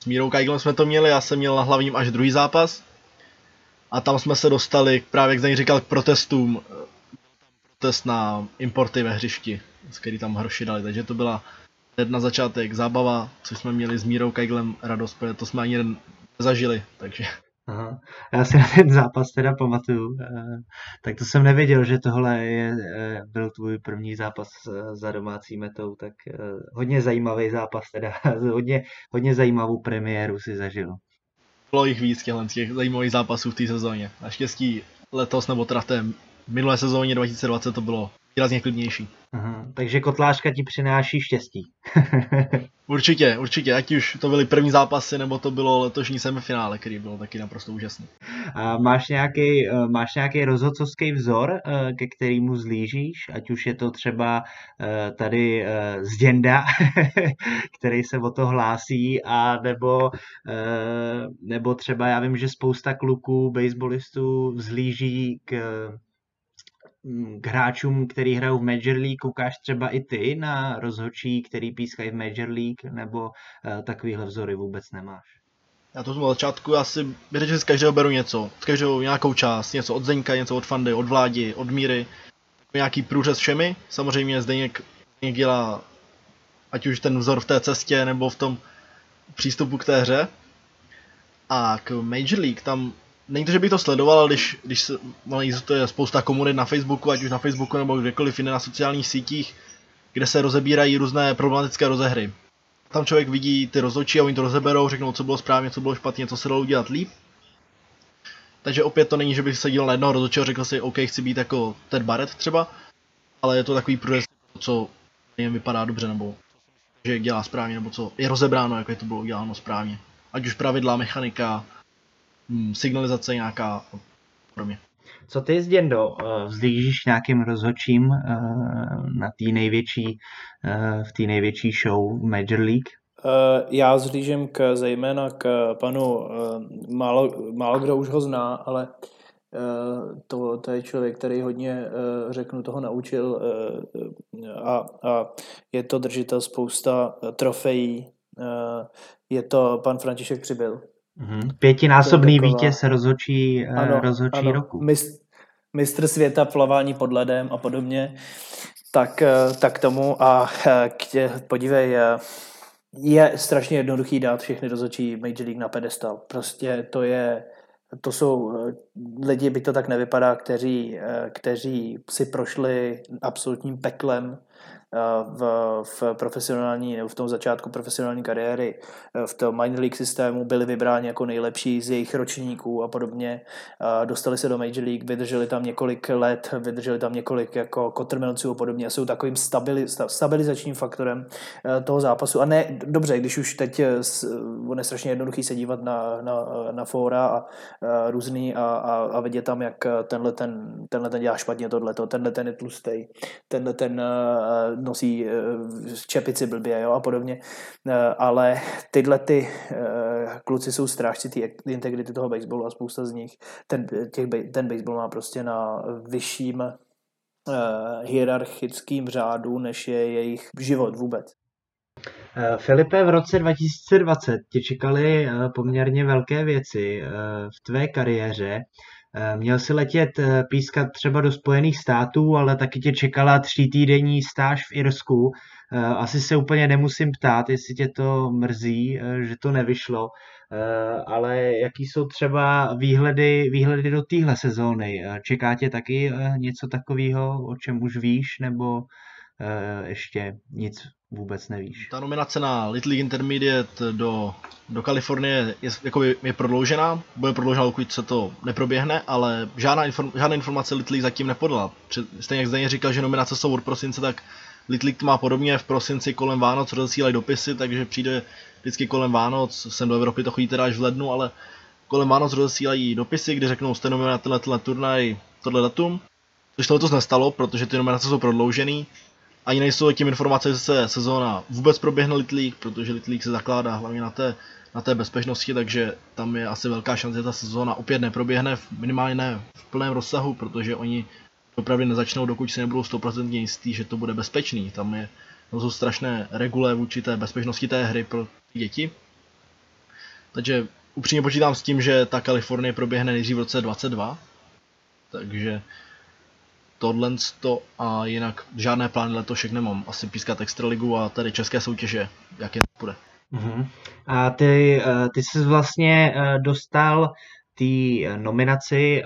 S Mírou Kajglem jsme to měli, já jsem měl na hlavním až druhý zápas. A tam jsme se dostali, právě jak Zdeněk říkal, k protestům. Protest na importy ve hřišti, z který tam hroši dali. Takže to byla hned na začátek zábava, co jsme měli s Mírou Kajglem radost, protože to jsme ani jeden zažili, takže Aha. Já si na ten zápas teda pamatuju. Eh, tak to jsem nevěděl, že tohle je, eh, byl tvůj první zápas eh, za domácí metou, tak hodně zajímavý zápas teda. hodně, hodně zajímavou premiéru si zažil. Bylo jich víc těch zajímavých zápasů v té sezóně. Naštěstí letos nebo teda v té minulé sezóně 2020 to bylo výrazně klidnější. Aha, takže kotlářka ti přináší štěstí. určitě, určitě, ať už to byly první zápasy, nebo to bylo letošní semifinále, který byl taky naprosto úžasný. A máš nějaký, eh, máš nějaký rozhodcovský vzor, eh, ke kterému zlížíš, ať už je to třeba eh, tady z Děnda, který se o to hlásí, a nebo, nebo třeba já vím, že spousta kluků, baseballistů vzlíží k k hráčům, který hrajou v Major League, koukáš třeba i ty na rozhodčí, který pískají v Major League, nebo uh, takovýhle vzory vůbec nemáš? Já to jsem začátku asi bych že z každého beru něco, z každého nějakou část, něco od Zdeňka, něco od Fandy, od Vládi, od Míry, nějaký průřez všemi, samozřejmě Zdeněk, Zdeněk dělá ať už ten vzor v té cestě, nebo v tom přístupu k té hře, A k Major League tam není to, že bych to sledoval, ale když, když se, no, existuje spousta komunit na Facebooku, ať už na Facebooku nebo kdekoliv jiné na sociálních sítích, kde se rozebírají různé problematické rozehry. Tam člověk vidí ty rozhodčí a oni to rozeberou, řeknou, co bylo správně, co bylo špatně, co se dalo udělat líp. Takže opět to není, že bych se na jednoho rozhodčího a řekl si, OK, chci být jako Ted Barrett třeba, ale je to takový průřez, co jim vypadá dobře, nebo že dělá správně, nebo co je rozebráno, jak je to bylo uděláno správně. Ať už pravidla, mechanika, signalizace nějaká podobně. Co ty z Děndo? Eh, vzlížíš nějakým rozhodčím eh, na té největší, eh, v té největší show Major League? Já zhlížím k, zejména k panu, málo, málo kdo už ho zná, ale to, to je člověk, který hodně, řeknu, toho naučil a, a je to držitel spousta trofejí. Je to pan František Přibyl. Mm-hmm. Pětinásobný taková... vítěz rozhodčí, ano, rozhodčí ano. roku. Mist, mistr světa plavání pod ledem a podobně. Tak, tak tomu a k tě, podívej, je strašně jednoduchý dát všechny rozhodčí Major League na pedestal. Prostě to je, to jsou lidi, by to tak nevypadá, kteří, kteří si prošli absolutním peklem v, v profesionální, nebo v tom začátku profesionální kariéry v tom minor league systému byli vybráni jako nejlepší z jejich ročníků a podobně. Dostali se do Major League, vydrželi tam několik let, vydrželi tam několik jako kotrmelců a podobně a jsou takovým stabili, stabilizačním faktorem toho zápasu. A ne, dobře, když už teď on je strašně jednoduchý se dívat na, na, na fóra a, a různý a, a, a vidět tam, jak tenhle ten, tenhle ten dělá špatně tohleto, tenhle ten je tlustej, tenhle ten nosí eh, čepici blbě jo, a podobně, eh, ale tyhle ty eh, kluci jsou strážci ty integrity toho baseballu a spousta z nich, ten, těch, ten baseball má prostě na vyšším hierarchickým řádu, než je jejich život vůbec. Filipe, v roce 2020 tě čekaly poměrně velké věci v tvé kariéře. Eh, měl si letět eh, pískat třeba do Spojených států, ale taky tě čekala tří týdenní stáž v Irsku. Eh, asi se úplně nemusím ptát, jestli tě to mrzí, že to nevyšlo, ale jaký jsou třeba výhledy, výhledy do téhle sezóny? Čeká tě taky něco takového, o čem už víš, nebo ještě nic vůbec nevíš. Ta nominace na Little League Intermediate do, do Kalifornie je, jakoby, je prodloužená, bude prodloužena, pokud se to neproběhne, ale žádná, inform, žádná informace Little League zatím nepodala. Před, stejně jak Zdeně říkal, že nominace jsou od prosince, tak Little League má podobně. V prosinci kolem Vánoc rozesílají dopisy, takže přijde vždycky kolem Vánoc, sem do Evropy to chodí teda až v lednu, ale kolem Vánoc rozesílají dopisy, kde řeknou, jste nominovat tenhle, tenhle turnaj, tohle datum, což to nestalo, protože ty nominace jsou prodloužený, ani nejsou tím informace, že se sezóna vůbec proběhne Little League, protože Little League se zakládá hlavně na té, na té bezpečnosti, takže tam je asi velká šance, že ta sezóna opět neproběhne, minimálně ne v plném rozsahu, protože oni opravdu nezačnou, dokud si nebudou 100% jistý, že to bude bezpečný. Tam, je, tam jsou strašné regule vůči té bezpečnosti té hry pro děti. Takže upřímně počítám s tím, že ta Kalifornie proběhne nejdřív v roce 22, takže tohle a jinak žádné plány letošek nemám. Asi pískat Extraligu a tady české soutěže, jak je bude. Uh-huh. A ty, eh, ty jsi vlastně eh, dostal ty eh, nominaci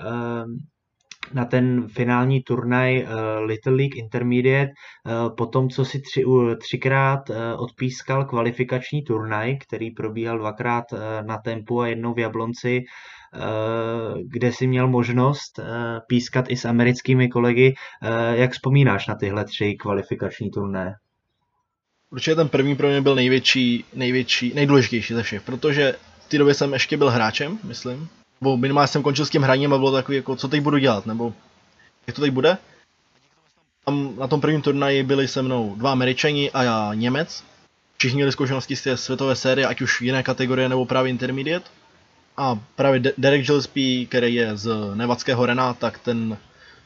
na ten finální turnaj Little League Intermediate po tom, co si tři, třikrát odpískal kvalifikační turnaj, který probíhal dvakrát na Tempu a jednou v Jablonci Eh, kde si měl možnost eh, pískat i s americkými kolegy. Eh, jak vzpomínáš na tyhle tři kvalifikační turné? Určitě ten první pro mě byl největší, největší, nejdůležitější ze všech, protože v té době jsem ještě byl hráčem, myslím. Nebo minimálně jsem končil s tím hraním a bylo takový, jako, co teď budu dělat, nebo jak to teď bude. Tam na tom prvním turnaji byli se mnou dva američani a já Němec. Všichni měli zkušenosti z té světové série, ať už jiné kategorie nebo právě intermediate. A právě Derek Gillespie, který je z Nevadského Rena, tak ten,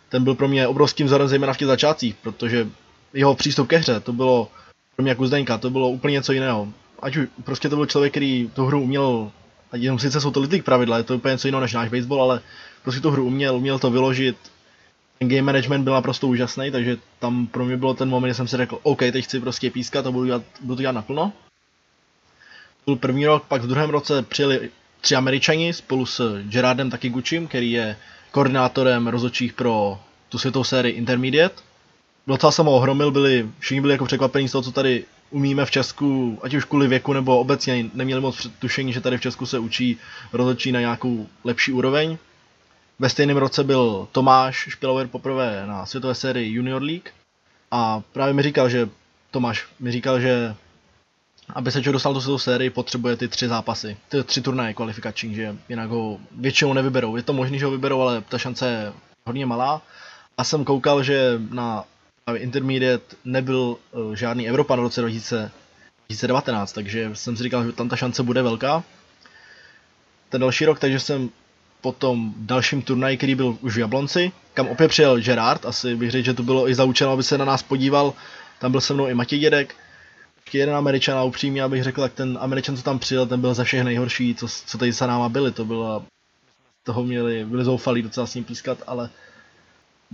ten byl pro mě obrovským vzorem zejména v těch začátcích, protože jeho přístup ke hře, to bylo pro mě jako Zdenka, to bylo úplně něco jiného. Ať už prostě to byl člověk, který tu hru uměl, a jenom sice jsou to litik pravidla, je to úplně něco jiného než náš baseball, ale prostě tu hru uměl, uměl to vyložit. Ten game management byl naprosto úžasný, takže tam pro mě bylo ten moment, kdy jsem si řekl, OK, teď chci prostě pískat a budu, dělat, budu to dělat naplno. To byl první rok, pak v druhém roce přijeli tři američani spolu s Gerardem Takiguchim, který je koordinátorem rozhodčích pro tu světovou sérii Intermediate. Docela jsem ho ohromil, byli, všichni byli jako překvapení z toho, co tady umíme v Česku, ať už kvůli věku nebo obecně neměli moc tušení, že tady v Česku se učí rozhodčí na nějakou lepší úroveň. Ve stejném roce byl Tomáš Špilover poprvé na světové sérii Junior League a právě mi říkal, že Tomáš mi říkal, že aby se člověk dostal do světové sérii, potřebuje ty tři zápasy, ty tři turnaje kvalifikační, že jinak ho většinou nevyberou. Je to možné, že ho vyberou, ale ta šance je hodně malá. A jsem koukal, že na Intermediate nebyl uh, žádný Evropan v roce 2019, takže jsem si říkal, že tam ta šance bude velká. Ten další rok, takže jsem po tom dalším turnaji, který byl už v Jablonci, kam opět přijel Gerard, asi bych řekl, že to bylo i zaučeno, aby se na nás podíval. Tam byl se mnou i Matěj Dědek, ještě jeden Američan a upřímně, abych řekl, tak ten Američan, co tam přijel, ten byl ze všech nejhorší, co, co tady za náma byli, to bylo, toho měli, byli zoufalí docela s ním pískat, ale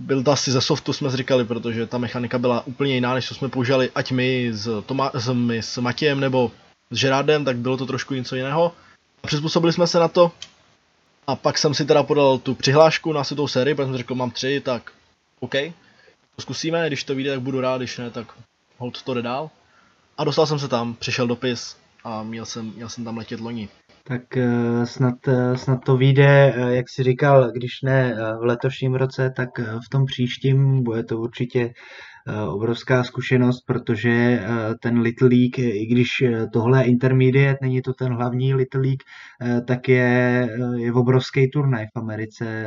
byl to asi ze softu, jsme říkali, protože ta mechanika byla úplně jiná, než co jsme používali, ať my s, Toma, s, my s Matějem nebo s Žerádem, tak bylo to trošku něco jiného. A přizpůsobili jsme se na to. A pak jsem si teda podal tu přihlášku na světovou sérii, protože jsem řekl, mám tři, tak OK, to zkusíme, když to vyjde, tak budu rád, když ne, tak hold to jde dál. A dostal jsem se tam, přišel dopis a měl jsem, měl jsem tam letět loni. Tak eh, snad, eh, snad to vyjde, eh, jak si říkal, když ne v letošním roce, tak v tom příštím. Bude to určitě obrovská zkušenost, protože ten Little League, i když tohle je intermediate, není to ten hlavní Little League, tak je, je obrovský turnaj v Americe,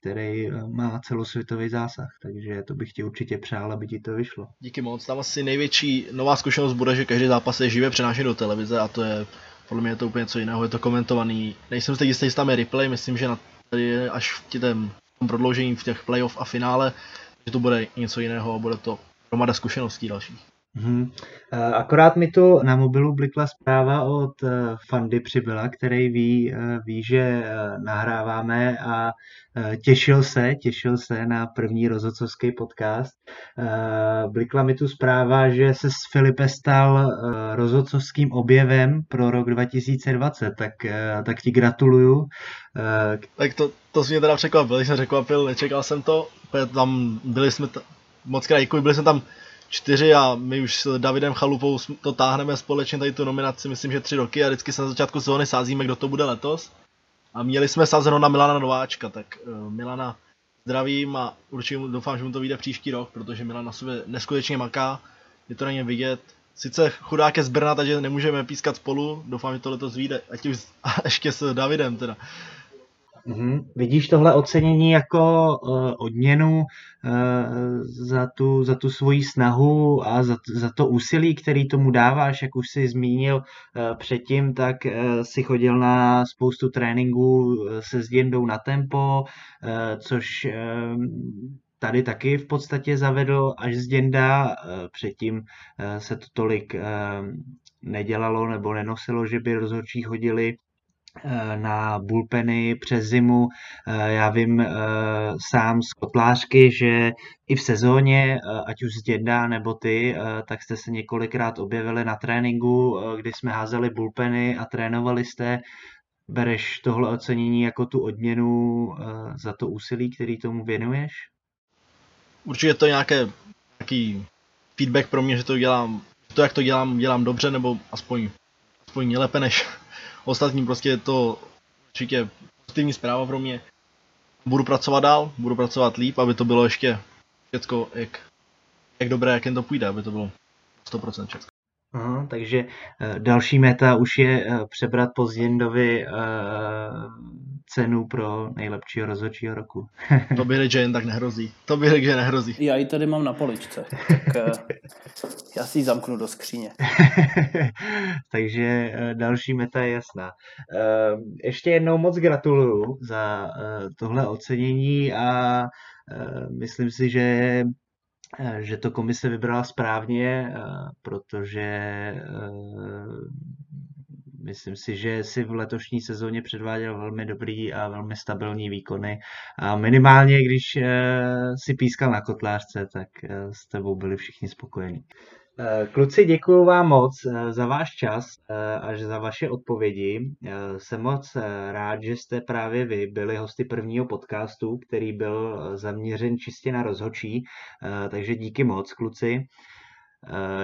který má celosvětový zásah, takže to bych ti určitě přál, aby ti to vyšlo. Díky moc, tam asi největší nová zkušenost bude, že každý zápas je živě přenášen do televize a to je podle mě je to úplně něco jiného, je to komentovaný. Nejsem si jistý, jestli tam je replay, myslím, že na tady je až v tom prodloužení v těch playoff a finále, že to bude něco jiného a bude to hromada zkušeností dalších. Hmm. Akorát mi tu na mobilu blikla zpráva od eh, Fandy Přibyla, který ví, eh, ví, že nahráváme a těšil se, těšil se na první rozhodcovský podcast. Blikla mi tu zpráva, že se s Filipe stal rozhodcovským objevem pro rok 2020, tak, tak ti gratuluju. Tak to, to mě teda překvapil, když jsem překvapil, nečekal jsem to, tam byli jsme, t- moc krát děkuji, byli jsme tam čtyři a my už s Davidem Chalupou to táhneme společně tady tu nominaci, myslím, že tři roky a vždycky se na začátku sezóny sázíme, kdo to bude letos. A měli jsme sázeno na Milana Nováčka, tak uh, Milana zdravím a určitě doufám, že mu to vyjde příští rok, protože Milan na sobě neskutečně maká, je to na něm vidět. Sice chudák je z Brna, takže nemůžeme pískat spolu, doufám, že to letos vyjde, ať už ještě s Davidem teda. Mm-hmm. Vidíš tohle ocenění jako uh, odměnu uh, za, tu, za tu svoji snahu a za, za to úsilí, který tomu dáváš, jak už jsi zmínil uh, předtím, tak uh, si chodil na spoustu tréninků se Zděndou na tempo, uh, což uh, tady taky v podstatě zavedl až Zděnda, předtím se to tolik nedělalo nebo nenosilo, že by rozhodčí chodili na bullpeny přes zimu. Eh, já vím eh, sám z kotlářky, že i v sezóně, ať už z děda nebo ty, tak jste se několikrát objevili na tréninku, kdy jsme házeli bullpeny a trénovali jste. Bereš tohle ocenění jako tu odměnu za to úsilí, který tomu věnuješ? Určitě to je nějaké, nějaký feedback pro mě, že to dělám, to jak to dělám, dělám dobře, nebo aspoň, aspoň lépe než ostatní prostě je to určitě pozitivní zpráva pro mě. Budu pracovat dál, budu pracovat líp, aby to bylo ještě všecko jak, jak dobré, jak jen to půjde, aby to bylo 100% všechno. Aha, takže uh, další meta už je uh, přebrat Pozděndovi uh, cenu pro nejlepšího rozhodčího roku. to by řekl, že jen tak nehrozí. To by řekl, že nehrozí. Já ji tady mám na poličce, tak uh, já si ji zamknu do skříně. takže uh, další meta je jasná. Uh, ještě jednou moc gratuluju za uh, tohle ocenění a myslím si, že Eh, že to komise vybrala správně, eh, protože eh, myslím si, že si v letošní sezóně předváděl velmi dobrý a velmi stabilní výkony. A minimálně, když si pískal na kotlářce, tak s tebou byli všichni spokojení. Eh, kluci, děkuji vám moc eh, za váš čas a za vaše odpovědi. Jsem moc rád, že jste právě vy byli hosty prvního podcastu, který byl zaměřen čistě na rozhočí, takže díky moc, kluci.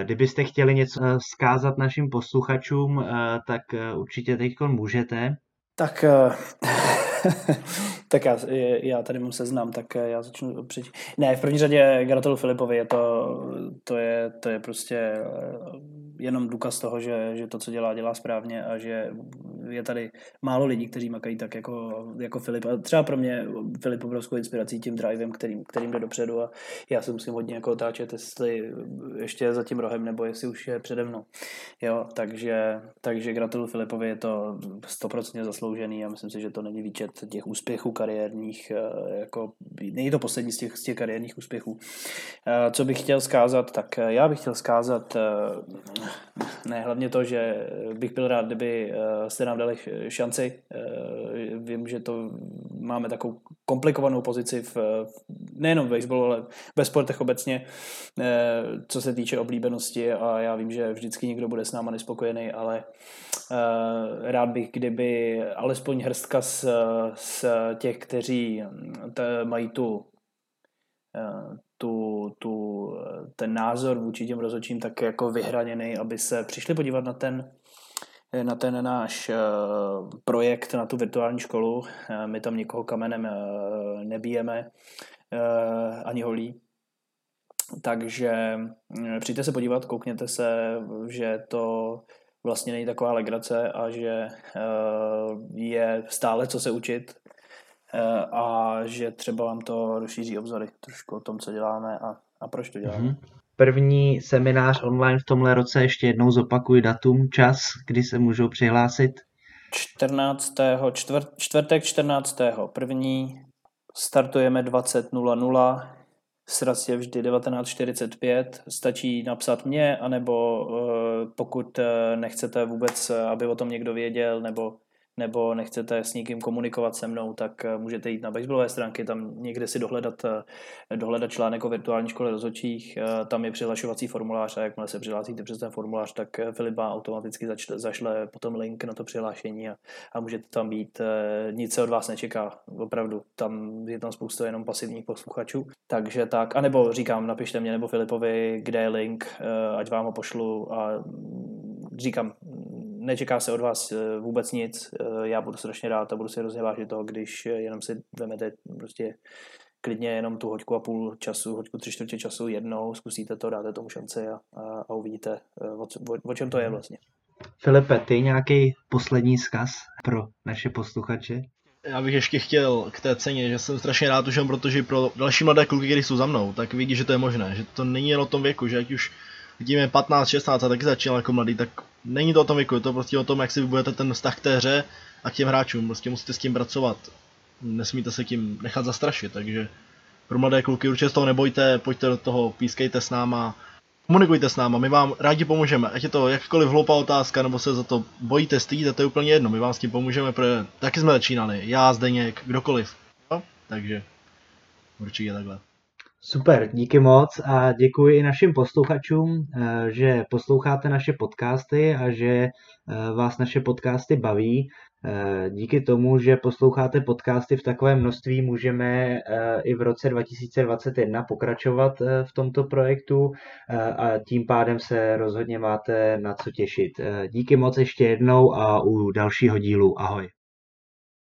Kdybyste chtěli něco zkázat našim posluchačům, tak určitě teď můžete. Tak tak já, já tady mám seznam, tak já začnu před... Ne, v první řadě gratuluju Filipovi, je to, to, je, to je prostě eh, jenom důkaz toho, že, že to, co dělá, dělá správně a že je tady málo lidí, kteří makají tak jako, jako Filip. A třeba pro mě Filip obrovskou inspirací tím drivem, kterým, kterým jde dopředu a já se musím hodně jako otáčet, jestli ještě je za tím rohem, nebo jestli už je přede mnou. Jo, takže, takže gratuluju Filipovi, je to stoprocentně zasloužený a myslím si, že to není výčet těch úspěchů kariérních, eh, jako není to poslední z těch, z těch kariérních úspěchů. Eh, co bych chtěl zkázat, tak eh, já bych chtěl zkázat ne, hlavně to, že bych byl rád, kdyby jste nám dali šanci. Vím, že to máme takovou komplikovanou pozici v, nejenom v baseballu, ale ve sportech obecně, co se týče oblíbenosti a já vím, že vždycky někdo bude s náma nespokojený, ale rád bych, kdyby alespoň hrstka z, z těch, kteří t, mají tu, eh, tu, tu, ten názor vůči těm rozhodčím tak jako vyhraněný, aby se přišli podívat na ten, na ten náš eh, projekt, na tu virtuální školu. Eh, my tam nikoho kamenem nebijeme, ani holí. Takže přijďte se podívat, koukněte se, že to vlastně není taková legrace a že je stále co se učit Eh, a že třeba vám to rozšíří obzory trošku o tom, co děláme a, a proč to děláme. Mm-hmm. První seminář online v tomhle roce, ještě jednou zopakuj datum, čas, kdy se můžou přihlásit. 14. Čtvrt, čtvrtek 14. první startujeme 20.00, sraz je vždy 19.45, stačí napsat mě, anebo uh, pokud uh, nechcete vůbec, aby o tom někdo věděl, nebo nebo nechcete s někým komunikovat se mnou, tak eh, můžete jít na baseballové stránky, tam někde si dohledat, eh, dohledat článek o virtuální škole rozhodčích, eh, tam je přihlašovací formulář a jakmile se přihlásíte přes ten formulář, tak Filip automaticky zašle, zašle potom link na to přihlášení a, a můžete tam být. Nic se od vás nečeká, opravdu. Tam je tam spousta jenom pasivních posluchačů. Takže tak, anebo říkám, napište mě nebo Filipovi, kde je link, ať vám ho pošlu a říkám, nečeká se od vás eh, vůbec nic. Eh, já budu strašně rád a budu si hrozně vážit toho, když eh, jenom si vemete prostě klidně jenom tu hoďku a půl času, hoďku tři čtvrtě času jednou, zkusíte to, dáte tomu šanci a, a, a uvidíte, o, o, o čem to je vlastně. Filipe, ty nějaký poslední zkaz pro naše posluchače? Já bych ještě chtěl k té ceně, že jsem strašně rád už protože pro další mladé kluky, které jsou za mnou, tak vidí, že to je možné, že to není jen o tom věku, že ať už vidíme 15, 16 a taky začínal jako mladý, tak není to o tom věku, je to prostě o tom, jak si vybudete ten vztah k té hře a k těm hráčům. Prostě musíte s tím pracovat. Nesmíte se tím nechat zastrašit, takže pro mladé kluky určitě z toho nebojte, pojďte do toho, pískejte s náma, komunikujte s náma, my vám rádi pomůžeme. Ať je to jakkoliv hloupá otázka, nebo se za to bojíte, stydíte, to je úplně jedno, my vám s tím pomůžeme, protože taky jsme začínali, já, Zdeněk, kdokoliv. No, takže určitě takhle. Super, díky moc a děkuji i našim posluchačům, eh, že posloucháte naše podcasty a že eh, vás naše podcasty baví. Eh, díky tomu, že posloucháte podcasty v takovém množství, můžeme i v roce 2021 pokračovat v tomto projektu a tím pádem se rozhodně máte na co těšit. Díky moc ještě jednou a u dalšího dílu. Ahoj.